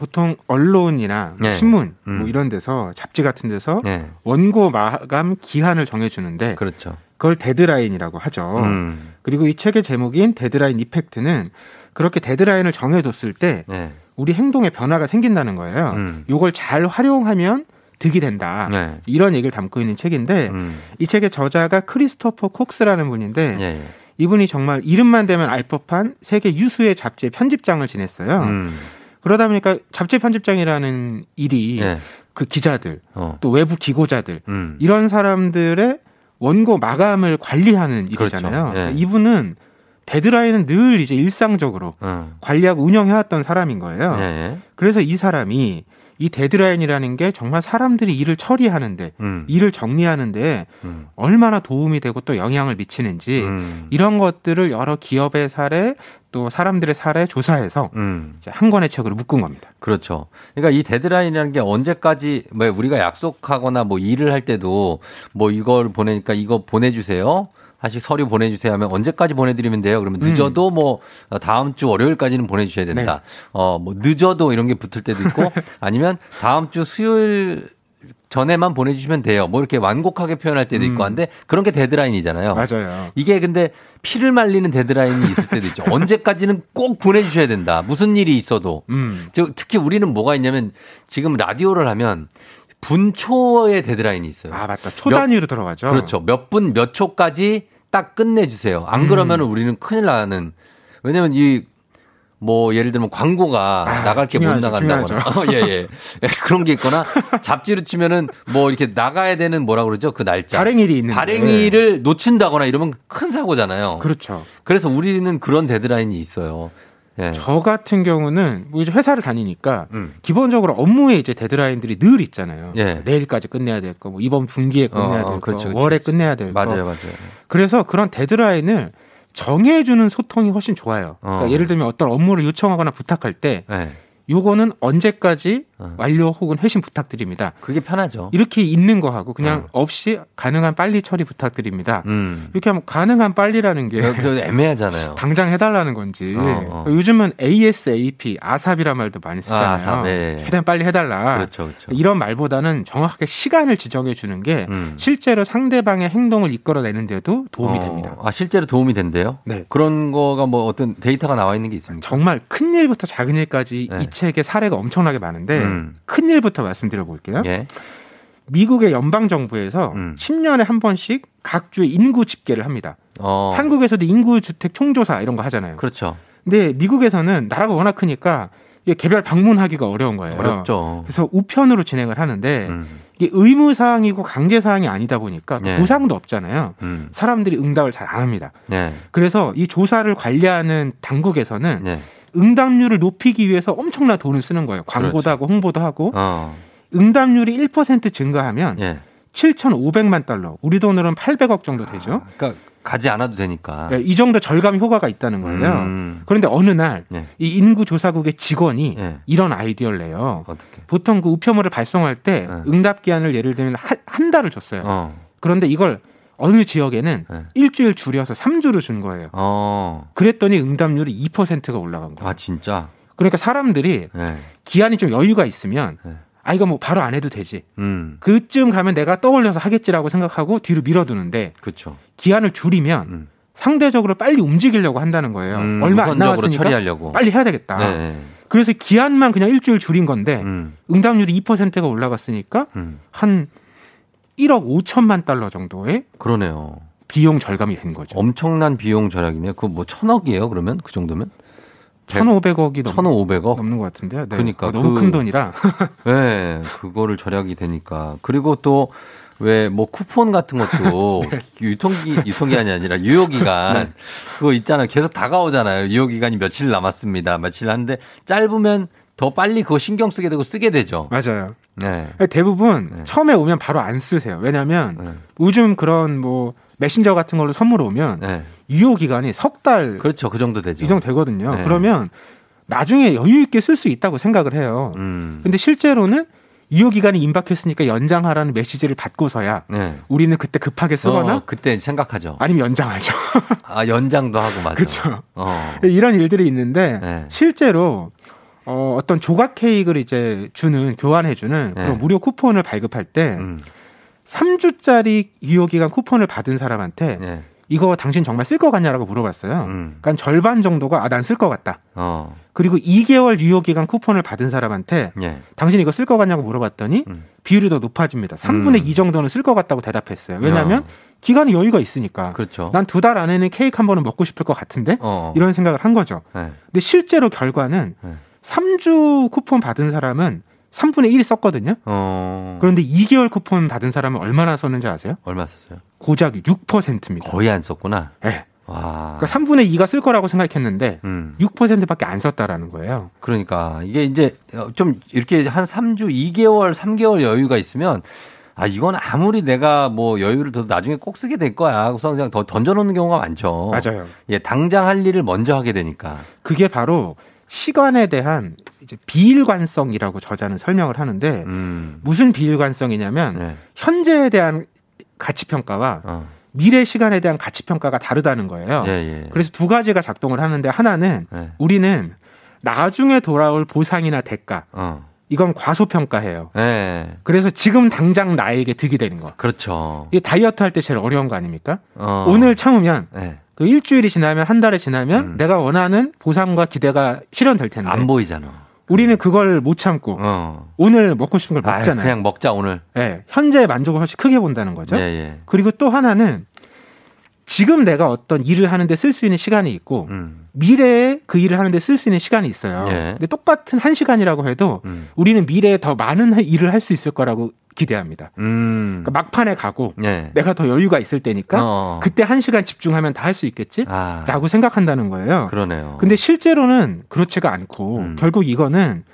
보통 언론이나 네. 신문 음. 뭐 이런 데서 잡지 같은 데서 네. 원고 마감 기한을 정해주는데 그렇죠. 그걸 데드라인이라고 하죠. 음. 그리고 이 책의 제목인 데드라인 이펙트는 그렇게 데드라인을 정해뒀을 때 네. 우리 행동에 변화가 생긴다는 거예요. 음. 이걸 잘 활용하면 득이 된다. 네. 이런 얘기를 담고 있는 책인데 음. 이 책의 저자가 크리스토퍼 콕스라는 분인데 예, 예. 이분이 정말 이름만 되면 알 법한 세계 유수의 잡지의 편집장을 지냈어요. 음. 그러다 보니까 잡지 편집장이라는 일이 예. 그 기자들 어. 또 외부 기고자들 음. 이런 사람들의 원고 마감을 관리하는 일이잖아요. 그렇죠. 예. 이분은 데드라인은 늘 이제 일상적으로 음. 관리하고 운영해왔던 사람인 거예요. 예, 예. 그래서 이 사람이 이 데드라인이라는 게 정말 사람들이 일을 처리하는데 음. 일을 정리하는데 음. 얼마나 도움이 되고 또 영향을 미치는지 음. 이런 것들을 여러 기업의 사례 또 사람들의 사례 조사해서 음. 한 권의 책으로 묶은 겁니다. 그렇죠. 그러니까 이 데드라인이라는 게 언제까지 뭐 우리가 약속하거나 뭐 일을 할 때도 뭐 이걸 보내니까 이거 보내주세요. 다시 서류 보내주세요 하면 언제까지 보내드리면 돼요? 그러면 늦어도 뭐 다음 주 월요일까지는 보내주셔야 된다. 어, 뭐 늦어도 이런 게 붙을 때도 있고 아니면 다음 주 수요일 전에만 보내주시면 돼요. 뭐 이렇게 완곡하게 표현할 때도 있고 한데 그런 게 데드라인이잖아요. 맞아요. 이게 근데 피를 말리는 데드라인이 있을 때도 있죠. 언제까지는 꼭 보내주셔야 된다. 무슨 일이 있어도. 음. 즉, 특히 우리는 뭐가 있냐면 지금 라디오를 하면 분초의 데드라인이 있어요. 아 맞다. 초 단위로 들어가죠. 그렇죠. 몇 분 몇 초까지 딱 끝내주세요. 안 음. 그러면 우리는 큰일 나는. 왜냐면 이 뭐 예를 들면 광고가 아, 나갈 게 못 나간다거나 어, 예, 예. 예, 그런 게 있거나 잡지로 치면은 뭐 이렇게 나가야 되는 뭐라 그러죠 그 날짜 발행일이 있는데. 발행일을 놓친다거나 이러면 큰 사고잖아요. 그렇죠. 그래서 우리는 그런 데드라인이 있어요. 예. 저 같은 경우는 뭐 이제 회사를 다니니까 음. 기본적으로 업무에 이제 데드라인들이 늘 있잖아요. 예. 내일까지 끝내야 될 거, 뭐 이번 분기에 끝내야 어, 될 거, 그렇죠, 그렇죠, 월에 그렇죠. 끝내야 될 거. 맞아요, 맞아요. 그래서 그런 데드라인을 정해주는 소통이 훨씬 좋아요. 그러니까 어. 예를 들면 어떤 업무를 요청하거나 부탁할 때 예. 요거는 언제까지 완료 혹은 회신 부탁드립니다. 그게 편하죠. 이렇게 있는 거 하고 그냥 없이 가능한 빨리 처리 부탁드립니다. 음. 이렇게 하면 가능한 빨리라는 게 애매하잖아요. 당장 해달라는 건지. 어, 어. 요즘은 ASAP, 아삽이란 말도 많이 쓰잖아요. 아, 아삽, 예. 최대한 빨리 해달라. 그렇죠, 그렇죠. 이런 말보다는 정확하게 시간을 지정해 주는 게 음. 실제로 상대방의 행동을 이끌어내는데도 도움이 어, 됩니다. 아, 실제로 도움이 된대요? 네. 그런 거가 뭐 어떤 데이터가 나와 있는 게 있습니까? 정말 큰 일부터 작은 일까지 네. 이 책에 사례가 엄청나게 많은데 음. 큰 일부터 말씀드려 볼게요. 예. 미국의 연방 정부에서 음. 10년에 한 번씩 각 주의 인구 집계를 합니다. 어. 한국에서도 인구 주택 총조사 이런 거 하잖아요. 그렇죠. 근데 미국에서는 나라가 워낙 크니까 개별 방문하기가 어려운 거예요. 어렵죠. 그래서 우편으로 진행을 하는데 음. 이게 의무 사항이고 강제 사항이 아니다 보니까 네. 보상도 없잖아요. 음. 사람들이 응답을 잘 안 합니다. 네. 그래서 이 조사를 관리하는 당국에서는 네. 응답률을 높이기 위해서 엄청난 돈을 쓰는 거예요. 광고도 그렇죠. 하고 홍보도 하고 어. 응답률이 1% 증가하면 예. 7,500만 달러, 우리 돈으로는 800억 정도 되죠. 그러니까 가지 않아도 되니까. 예, 이 정도 절감 효과가 있다는 거예요. 아. 음. 그런데 어느 날이 예. 인구 조사국의 직원이 예. 이런 아이디어를 내요. 어떻게? 보통 그 우편물을 발송할 때 응답 기한을 예를 들면 한, 한 달을 줬어요. 어. 그런데 이걸 어느 지역에는 예. 일주일 줄여서 3주를 준 거예요. 어. 그랬더니 응답률이 2%가 올라간 거예요. 아 진짜. 그러니까 사람들이 예. 기한이 좀 여유가 있으면 네. 아 이거 뭐 바로 안 해도 되지. 음. 그쯤 가면 내가 떠올려서 하겠지라고 생각하고 뒤로 밀어두는데 그렇죠. 기한을 줄이면 상대적으로 빨리 움직이려고 한다는 거예요. 음, 얼마 안 남았으니까 처리하려고. 빨리 해야 되겠다. 네. 그래서 기한만 그냥 일주일 줄인 건데 음. 응답률이 2%가 올라갔으니까 음. 한 1억 5천만 달러 정도의 그러네요. 비용 절감이 된 거죠. 엄청난 비용 절약이네요. 그 뭐 천억이에요. 그러면 그 정도면? 1,500억이 넘, 1,500억? 넘는 것 같은데요. 네. 그러니까 어, 너무 그- 큰 돈이라. 네, 그거를 절약이 되니까. 그리고 또 왜 뭐 쿠폰 같은 것도 유통기 유통기한이 아니라 유효기간 네. 그거 있잖아요. 계속 다가오잖아요. 유효기간이 며칠 남았습니다. 며칠 하는데 짧으면 더 빨리 그거 신경 쓰게 되고 쓰게 되죠. 맞아요. 네. 대부분 처음에 오면 바로 안 쓰세요. 왜냐하면 요즘 그런 뭐 메신저 같은 걸로 선물 오면 네. 유효 기간이 석 달 그렇죠. 그 정도 되죠. 이 정도 되거든요. 네. 그러면 나중에 여유 있게 쓸 수 있다고 생각을 해요. 음. 근데 실제로는 유효 기간이 임박했으니까 연장하라는 메시지를 받고서야 네. 우리는 그때 급하게 쓰거나 어, 그때 생각하죠. 아니면 연장하죠. 아, 연장도 하고 맞아. 그렇죠. 어. 이런 일들이 있는데 네. 실제로 어, 어떤 조각 케이크를 이제 주는 교환해 주는 네. 그런 무료 쿠폰을 발급할 때 음. 3주짜리 유효 기간 쿠폰을 받은 사람한테 네. 이거 당신 정말 쓸 것 같냐라고 물어봤어요. 음. 그러니까 절반 정도가 아 난 쓸 것 같다. 어. 그리고 2개월 유효 기간 쿠폰을 받은 사람한테 예. 당신 이거 쓸 것 같냐고 물어봤더니 비율이 더 높아집니다. 3분의 음. 2 정도는 쓸 것 같다고 대답했어요. 왜냐하면 야. 기간이 여유가 있으니까. 그렇죠. 난 두 달 안에는 케이크 한 번은 먹고 싶을 것 같은데 어. 이런 생각을 한 거죠. 네. 근데 실제로 결과는 네. 3주 쿠폰 받은 사람은 3분의 1 썼거든요. 어. 그런데 2개월 쿠폰 받은 사람은 얼마나 썼는지 아세요? 얼마 썼어요? 고작 6%입니다. 거의 안 썼구나. 네. 와. 그러니까 3분의 2가 쓸 거라고 생각했는데 음. 6%밖에 안 썼다라는 거예요. 그러니까 이게 이제 좀 이렇게 한 3주, 2개월, 3개월 여유가 있으면 아, 이건 아무리 내가 뭐 여유를 더 나중에 꼭 쓰게 될 거야. 그래서 그냥 더 던져놓는 경우가 많죠. 맞아요. 예, 당장 할 일을 먼저 하게 되니까. 그게 바로 시간에 대한 이제 비일관성이라고 저자는 설명을 하는데 음. 무슨 비일관성이냐면 네. 현재에 대한 가치 평가와 어. 미래 시간에 대한 가치 평가가 다르다는 거예요. 예, 예. 그래서 두 가지가 작동을 하는데 하나는 네. 우리는 나중에 돌아올 보상이나 대가 어. 이건 과소평가해요. 예. 그래서 지금 당장 나에게 득이 되는 거. 그렇죠. 이게 다이어트 할 때 제일 어려운 거 아닙니까? 어. 오늘 참으면 예. 그 일주일이 지나면 한 달이 지나면 내가 원하는 보상과 기대가 실현될 텐데 안 보이잖아. 우리는 그걸 못 참고 어. 오늘 먹고 싶은 걸 아, 먹잖아요. 그냥 먹자 오늘. 예, 현재의 만족을 훨씬 크게 본다는 거죠. 예, 예. 그리고 또 하나는 지금 내가 어떤 일을 하는데 쓸 수 있는 시간이 있고 음. 미래에 그 일을 하는데 쓸 수 있는 시간이 있어요. 예. 근데 똑같은 한 시간이라고 해도 음. 우리는 미래에 더 많은 일을 할 수 있을 거라고 기대합니다. 음. 그러니까 막판에 가고 예. 내가 더 여유가 있을 때니까 어. 그때 한 시간 집중하면 다 할 수 있겠지? 아. 라고 생각한다는 거예요. 그러네요. 근데 실제로는 그렇지가 않고 음. 결국 이거는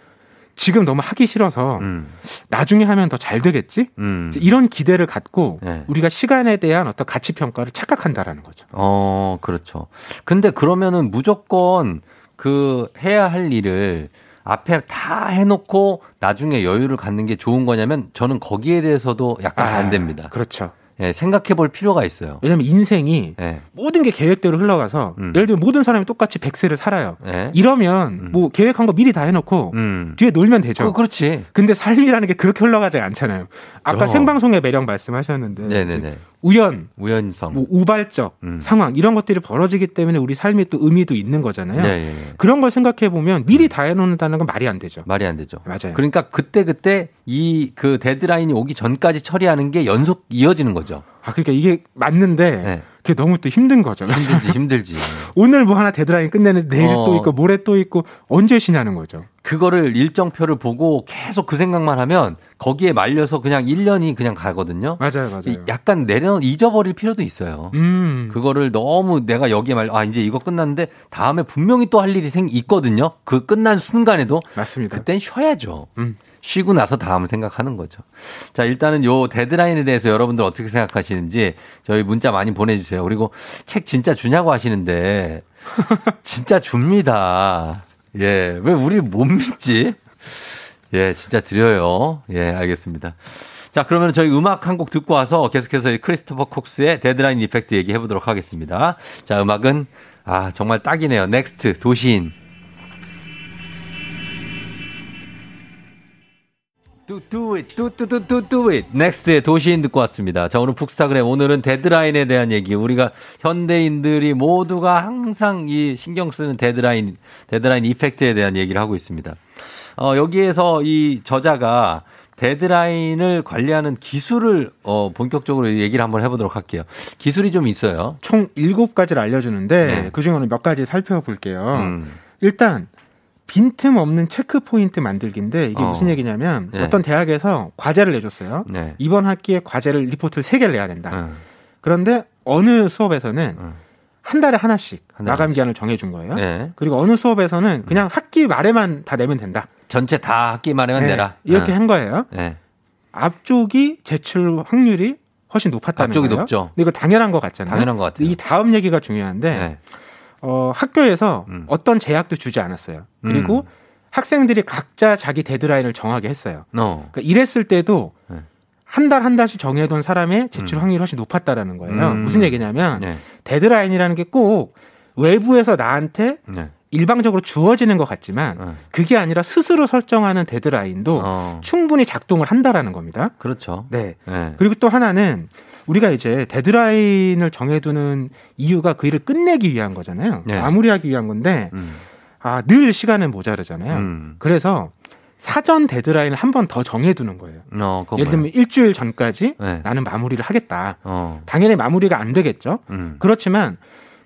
지금 너무 하기 싫어서 음. 나중에 하면 더 잘 되겠지? 음. 이런 기대를 갖고 네. 우리가 시간에 대한 어떤 가치 평가를 착각한다라는 거죠. 어, 그렇죠. 근데 그러면은 무조건 그 해야 할 일을 앞에 다 해놓고 나중에 여유를 갖는 게 좋은 거냐면 저는 거기에 대해서도 약간 아, 반대입니다. 그렇죠. 예, 생각해 볼 필요가 있어요. 왜냐하면 인생이 예. 모든 게 계획대로 흘러가서 음. 예를 들면 모든 사람이 똑같이 100세를 살아요. 예. 이러면 뭐 계획한 거 미리 다 해놓고 음. 뒤에 놀면 되죠. 그, 그렇지. 근데 삶이라는 게 그렇게 흘러가지 않잖아요. 아까 어. 생방송의 매력 말씀하셨는데 네네네. 우연, 우연성. 뭐 우발적 음. 상황 이런 것들이 벌어지기 때문에 우리 삶이 또 의미도 있는 거잖아요. 네, 예, 예. 그런 걸 생각해 보면 미리 다 해놓는다는 건 말이 안 되죠. 말이 안 되죠. 맞아요. 그러니까 그때 그때 이 그 데드라인이 오기 전까지 처리하는 게 연속 이어지는 거죠. 아 그러니까 이게 맞는데 네. 그게 너무 또 힘든 거죠. 힘들지, 힘들지. 오늘 뭐 하나 데드라인 끝내는데 내일 어. 또 있고 모레 또 있고 언제 쉬냐는 거죠. 그거를 일정표를 보고 계속 그 생각만 하면 거기에 말려서 그냥 1년이 그냥 가거든요. 맞아요, 맞아요. 이- 약간 내려 잊어버릴 필요도 있어요. 음. 그거를 너무 내가 여기에 말, 아, 이제 이거 끝났는데 다음에 분명히 또 할 일이 생, 있거든요. 그 끝난 순간에도. 맞습니다. 그땐 쉬어야죠. 음. 쉬고 나서 다음을 생각하는 거죠. 자, 일단은 요 데드라인에 대해서 여러분들 어떻게 생각하시는지 저희 문자 많이 보내주세요. 그리고 책 진짜 주냐고 하시는데 진짜 줍니다. 예, 왜 우리 못 믿지? 예, 진짜 드려요. 예, 알겠습니다. 자, 그러면 저희 음악 한 곡 듣고 와서 계속해서 이 크리스토퍼 콕스의 데드라인 이펙트 얘기해 보도록 하겠습니다. 자, 음악은 아, 정말 딱이네요. 넥스트 도시인. Do, do it, do, do, do, do, do it. 넥스트의 도시인 듣고 왔습니다. 자, 오늘 북스타그램. 오늘은 데드라인에 대한 얘기. 우리가 현대인들이 모두가 항상 이 신경 쓰는 데드라인, 데드라인 이펙트에 대한 얘기를 하고 있습니다. 어, 여기에서 이 저자가 데드라인을 관리하는 기술을 어, 본격적으로 얘기를 한번 해보도록 할게요. 기술이 좀 있어요. 총 7가지를 알려주는데 네. 그중에 오늘 몇 가지 살펴볼게요. 음. 일단 빈틈 없는 체크 포인트 만들기인데 이게 어. 무슨 얘기냐면 네. 어떤 대학에서 과제를 내줬어요. 네. 이번 학기에 과제를 리포트를 3개를 내야 된다. 음. 그런데 어느 수업에서는 한 달에 하나씩 한 달에 마감 기한을 정해준 거예요. 네. 그리고 어느 수업에서는 그냥 학기 말에만 다 내면 된다. 전체 다 학기 말에만 네, 내라. 이렇게 어. 한 거예요. 네. 앞쪽이 제출 확률이 훨씬 높았다는 앞쪽이 거예요. 높죠. 근데 이거 당연한 것 같잖아요. 당연한 것 같아요. 이 다음 얘기가 중요한데 네. 어, 학교에서 어떤 제약도 주지 않았어요. 그리고 음. 학생들이 각자 자기 데드라인을 정하게 했어요. 어. 그러니까 이랬을 때도 네. 한달한 달씩 정해둔 사람의 제출 확률이 훨씬 높았다라는 거예요. 음. 무슨 얘기냐면 네. 데드라인이라는 게 꼭 외부에서 나한테 네. 일방적으로 주어지는 것 같지만 그게 아니라 스스로 설정하는 데드라인도 어. 충분히 작동을 한다라는 겁니다. 그렇죠. 네. 네. 그리고 또 하나는 우리가 이제 데드라인을 정해두는 이유가 그 일을 끝내기 위한 거잖아요. 네. 마무리하기 위한 건데 음. 아, 늘 시간은 모자르잖아요. 음. 그래서 사전 데드라인을 한 번 더 정해두는 거예요. 어, 예를 뭐예요? 들면 일주일 전까지 네. 나는 마무리를 하겠다. 어. 당연히 마무리가 안 되겠죠. 음. 그렇지만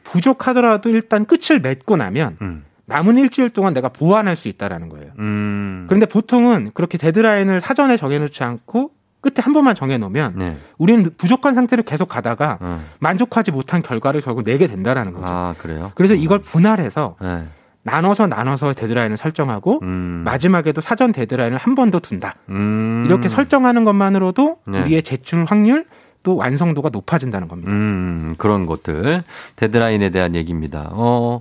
부족하더라도 일단 끝을 맺고 나면 음. 남은 일주일 동안 내가 보완할 수 있다라는 거예요. 음. 그런데 보통은 그렇게 데드라인을 사전에 정해놓지 않고 끝에 한 번만 정해놓으면 네. 우리는 부족한 상태로 계속 가다가 어. 만족하지 못한 결과를 결국 내게 된다라는 거죠. 아, 그래요? 그래서 이걸 분할해서 네. 나눠서 나눠서 데드라인을 설정하고 음. 마지막에도 사전 데드라인을 한 번 더 둔다. 음. 이렇게 설정하는 것만으로도 네. 우리의 제출 확률 또 완성도가 높아진다는 겁니다. 음, 그런 것들. 데드라인에 대한 얘기입니다. 어,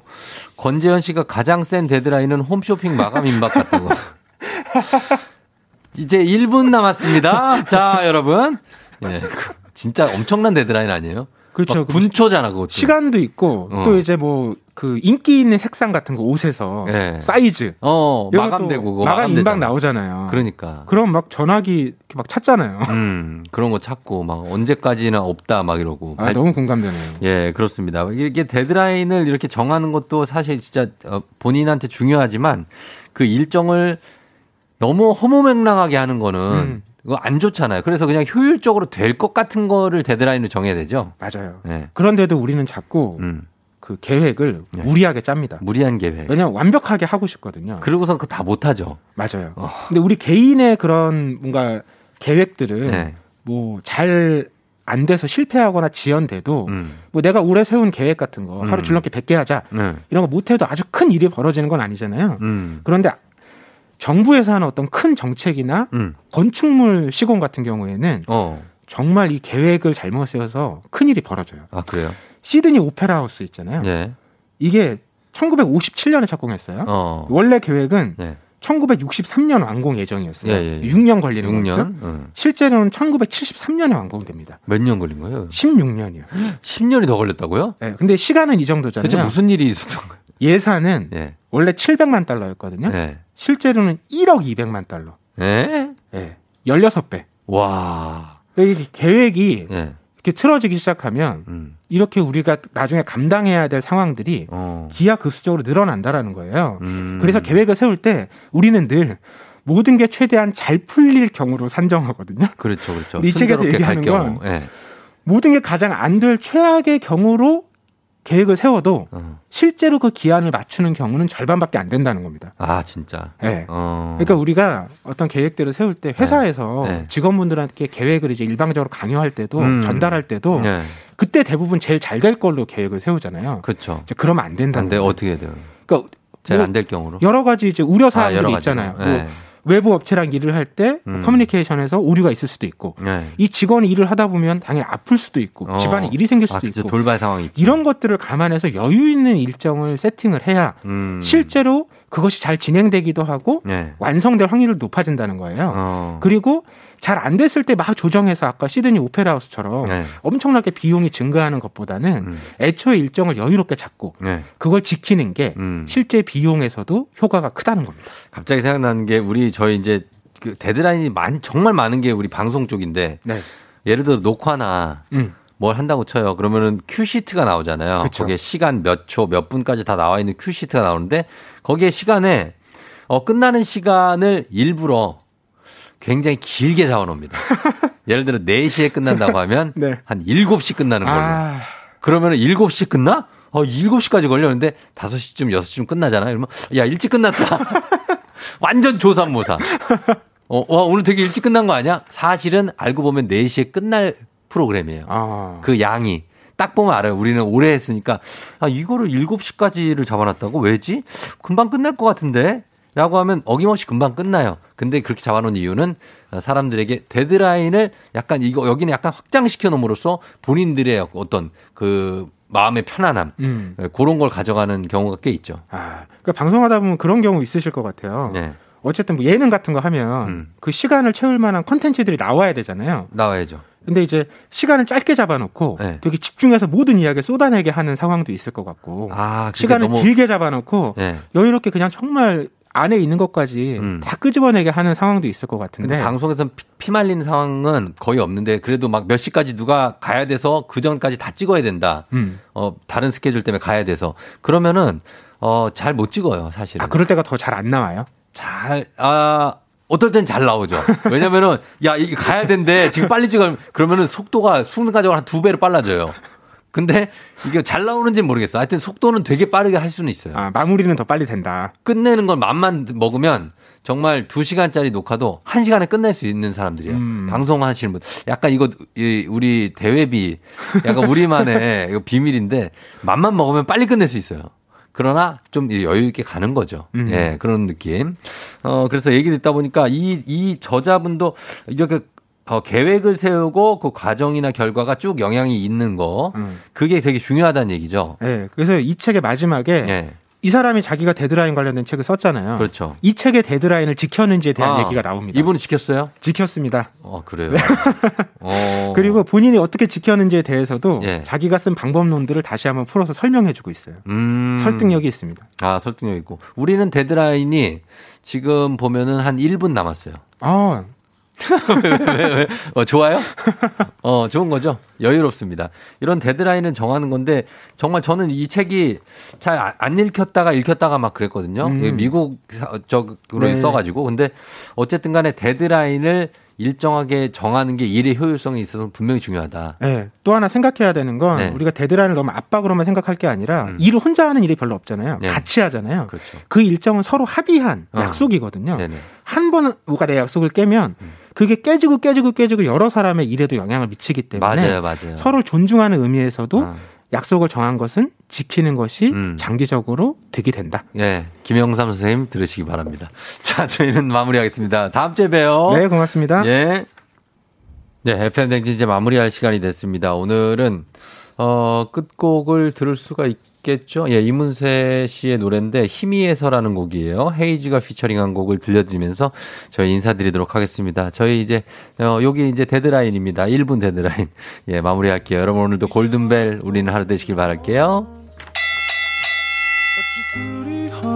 권재현 씨가 가장 센 데드라인은 홈쇼핑 마감 임박 같다고. 이제 1분 남았습니다. 자, 여러분. 예. 진짜 엄청난 데드라인 아니에요? 그렇죠. 막 분초잖아, 그것도. 시간도 있고 어. 또 이제 뭐 그 인기 있는 색상 같은 거 옷에서 예. 사이즈 어, 마감되고 마감 임박 마감되잖아. 나오잖아요. 그러니까. 그럼 막 전화기 이렇게 막 찾잖아요. 음, 그런 거 찾고 막 언제까지나 없다 막 이러고. 아, 너무 공감되네요. 예, 그렇습니다. 이게 데드라인을 이렇게 정하는 것도 사실 진짜 어, 본인한테 중요하지만 그 일정을 너무 허무맹랑하게 하는 거는 음. 그거 안 좋잖아요. 그래서 그냥 효율적으로 될 것 같은 거를 데드라인을 정해야 되죠. 맞아요. 네. 그런데도 우리는 자꾸 음. 그 계획을 네. 무리하게 짭니다. 무리한 계획. 왜냐면 완벽하게 하고 싶거든요. 그러고선 그거 다 못하죠. 맞아요. 근데 우리 개인의 그런 뭔가 계획들은 네. 뭐잘 안 돼서 실패하거나 지연돼도 음. 뭐 내가 올해 세운 계획 같은 거 하루 음. 줄넘기 100개 하자 네. 이런 거 못해도 아주 큰 일이 벌어지는 건 아니잖아요. 음. 그런데 정부에서 하는 어떤 큰 정책이나 음. 건축물 시공 같은 경우에는 어. 정말 이 계획을 잘못 세워서 큰 일이 벌어져요. 아, 그래요? 시드니 오페라 하우스 있잖아요. 예. 이게 1957년에 착공했어요. 어. 원래 계획은 예. 1963년 완공 예정이었어요. 예, 예, 예. 6년 걸리는 6년? 거죠. 응. 실제로는 1973년에 완공됩니다. 몇 년 걸린 거예요? 16년이요. 10년이 더 걸렸다고요? 네, 근데 시간은 이 정도잖아요. 대체 무슨 일이 있었던 거예요? 예산은 예. 원래 700만 달러였거든요. 예. 실제로는 1억 200만 달러. 예? 예. 16배. 와. 이 계획이 예. 이렇게 틀어지기 시작하면 음. 이렇게 우리가 나중에 감당해야 될 상황들이 어. 기하급수적으로 늘어난다라는 거예요. 음. 그래서 계획을 세울 때 우리는 늘 모든 게 최대한 잘 풀릴 경우로 산정하거든요. 그렇죠, 그렇죠. 이 책에서 얘기하는 경우. 건 예. 모든 게 가장 안 될 최악의 경우로 계획을 세워도 어. 실제로 그 기한을 맞추는 경우는 절반밖에 안 된다는 겁니다. 아, 진짜. 네. 어. 그러니까 우리가 어떤 계획들을 세울 때 회사에서 네. 직원분들한테 계획을 이제 일방적으로 강요할 때도 음. 전달할 때도 네. 그때 대부분 제일 잘 될 걸로 계획을 세우잖아요. 그렇죠. 그러면 안 된다는 근데 거예요. 어떻게 돼요? 그러니까 잘뭐안될 경우로? 여러 가지 이제 우려 아, 사항들이 가지로. 있잖아요. 네. 뭐 외부 업체랑 일을 할때 음. 커뮤니케이션에서 오류가 있을 수도 있고 네. 이 직원이 일을 하다 보면 당연히 아플 수도 있고 어. 집안에 일이 생길 수도 아. 있고 돌발 상황이 있지. 이런 것들을 감안해서 여유 있는 일정을 세팅을 해야 음. 실제로 그것이 잘 진행되기도 하고 네. 완성될 확률이 높아진다는 거예요. 어. 그리고 잘 안 됐을 때 막 조정해서 아까 시드니 오페라 하우스처럼 네. 엄청나게 비용이 증가하는 것보다는 애초에 일정을 여유롭게 잡고 네. 그걸 지키는 게 음. 실제 비용에서도 효과가 크다는 겁니다. 갑자기 생각나는 게 우리 저희 이제 그 데드라인이 많 정말 많은 게 우리 방송 쪽인데 네. 예를 들어 녹화나 음. 뭘 한다고 쳐요. 그러면은 큐 시트가 나오잖아요. 그쵸. 거기에 시간 몇 초, 몇 분까지 다 나와 있는 큐 시트가 나오는데 거기에 시간에 어 끝나는 시간을 일부러 굉장히 길게 잡아 놓습니다. 예를 들어 4시에 끝난다고 하면 네. 한 7시 끝나는 걸로. 아, 그러면은 7시 끝나? 어, 7시까지 걸렸는데 5시쯤, 6시쯤 끝나잖아. 이러면 야, 일찍 끝났다. 완전 조삼모사. 어, 와, 오늘 되게 일찍 끝난 거 아니야? 사실은 알고 보면 4시에 끝날 프로그램이에요. 아. 그 양이. 딱 보면 알아요. 우리는 오래 했으니까. 아, 이거를 7시까지를 잡아놨다고? 왜지? 금방 끝날 것 같은데? 라고 하면 어김없이 금방 끝나요. 근데 그렇게 잡아놓은 이유는 사람들에게 데드라인을 약간 이거, 여기는 약간 확장시켜 놓음으로써 본인들의 어떤 그 마음의 편안함. 음. 그런 걸 가져가는 경우가 꽤 있죠. 아, 그러니까 방송하다 보면 그런 경우 있으실 것 같아요. 네. 어쨌든 뭐 예능 같은 거 하면 음. 그 시간을 채울 만한 컨텐츠들이 나와야 되잖아요. 나와야죠. 근데 이제 시간을 짧게 잡아놓고 네. 되게 집중해서 모든 이야기를 쏟아내게 하는 상황도 있을 것 같고 아, 시간을 길게 잡아놓고 네. 여유롭게 그냥 정말 안에 있는 것까지 음. 다 끄집어내게 하는 상황도 있을 것 같은데 방송에서 피, 피 말리는 상황은 거의 없는데 그래도 막 몇 시까지 누가 가야 돼서 그 전까지 다 찍어야 된다. 음. 어, 다른 스케줄 때문에 가야 돼서 그러면은 어, 잘 못 찍어요, 사실은. 아 그럴 때가 더 잘 안 나와요. 잘, 아, 어떨 땐 잘 나오죠. 왜냐면은, 야, 이게 가야 된대. 지금 빨리 찍어. 그러면은 속도가 순간적으로 한 두 배로 빨라져요. 근데 이게 잘 나오는지는 모르겠어. 하여튼 속도는 되게 빠르게 할 수는 있어요. 아 마무리는 더 빨리 된다. 끝내는 건 맘만 먹으면 정말 두시간짜리 녹화도 한시간에 끝낼 수 있는 사람들이에요. 음. 방송하시는 분. 약간 이거 이 우리 대회비 약간 우리만의 이거 비밀인데 맘만 먹으면 빨리 끝낼 수 있어요. 그러나 좀 여유 있게 가는 거죠. 음. 예, 그런 느낌. 어, 그래서 얘기 듣다 보니까 이, 이 저자분도 이렇게 어, 계획을 세우고 그 과정이나 결과가 쭉 영향이 있는 거. 음. 그게 되게 중요하다는 얘기죠. 네, 그래서 이 책의 마지막에 예. 이 사람이 자기가 데드라인 관련된 책을 썼잖아요. 그렇죠. 이 책의 데드라인을 지켰는지에 대한 아, 얘기가 나옵니다. 이분은 지켰어요? 지켰습니다. 어, 그래요. 어. 그리고 본인이 어떻게 지켰는지에 대해서도 예. 자기가 쓴 방법론들을 다시 한번 풀어서 설명해주고 있어요. 음. 설득력이 있습니다. 아, 설득력 있고. 우리는 데드라인이 지금 보면은 한 1분 남았어요. 아, 왜, 왜, 왜? 어, 좋아요? 어, 좋은 거죠? 여유롭습니다. 이런 데드라인을 정하는 건데, 정말 저는 이 책이 잘 안 읽혔다가 읽혔다가 막 그랬거든요. 음. 미국 사- 적으로 네. 써가지고. 근데 어쨌든 간에 데드라인을 일정하게 정하는 게 일의 효율성에 있어서 분명히 중요하다. 네. 또 하나 생각해야 되는 건 네. 우리가 데드라인을 너무 압박으로만 생각할 게 아니라 일을 혼자 하는 일이 별로 없잖아요. 네. 같이 하잖아요. 그렇죠. 그 일정은 서로 합의한 어. 약속이거든요. 네네. 한번 누가 내 약속을 깨면 그게 깨지고 깨지고 깨지고 여러 사람의 일에도 영향을 미치기 때문에 맞아요, 맞아요. 서로 존중하는 의미에서도 어. 약속을 정한 것은 지키는 것이 음. 장기적으로 득이 된다. 예, 김영삼 선생님 들으시기 바랍니다. 자, 저희는 마무리하겠습니다. 다음 주에 봬요. 네, 고맙습니다. 예. 네, FM 댕진 이제 마무리할 시간이 됐습니다. 오늘은 어, 끝곡을 들을 수가 있겠죠? 예, 이문세 씨의 노래인데 희미해서라는 곡이에요. 헤이즈가 피처링한 곡을 들려드리면서 저희 인사드리도록 하겠습니다. 저희 이제 어, 여기 이제 데드라인입니다. 1분 데드라인. 예, 마무리할게요. 여러분 오늘도 골든벨 울리는 하루 되시길 바랄게요. 둘이 하나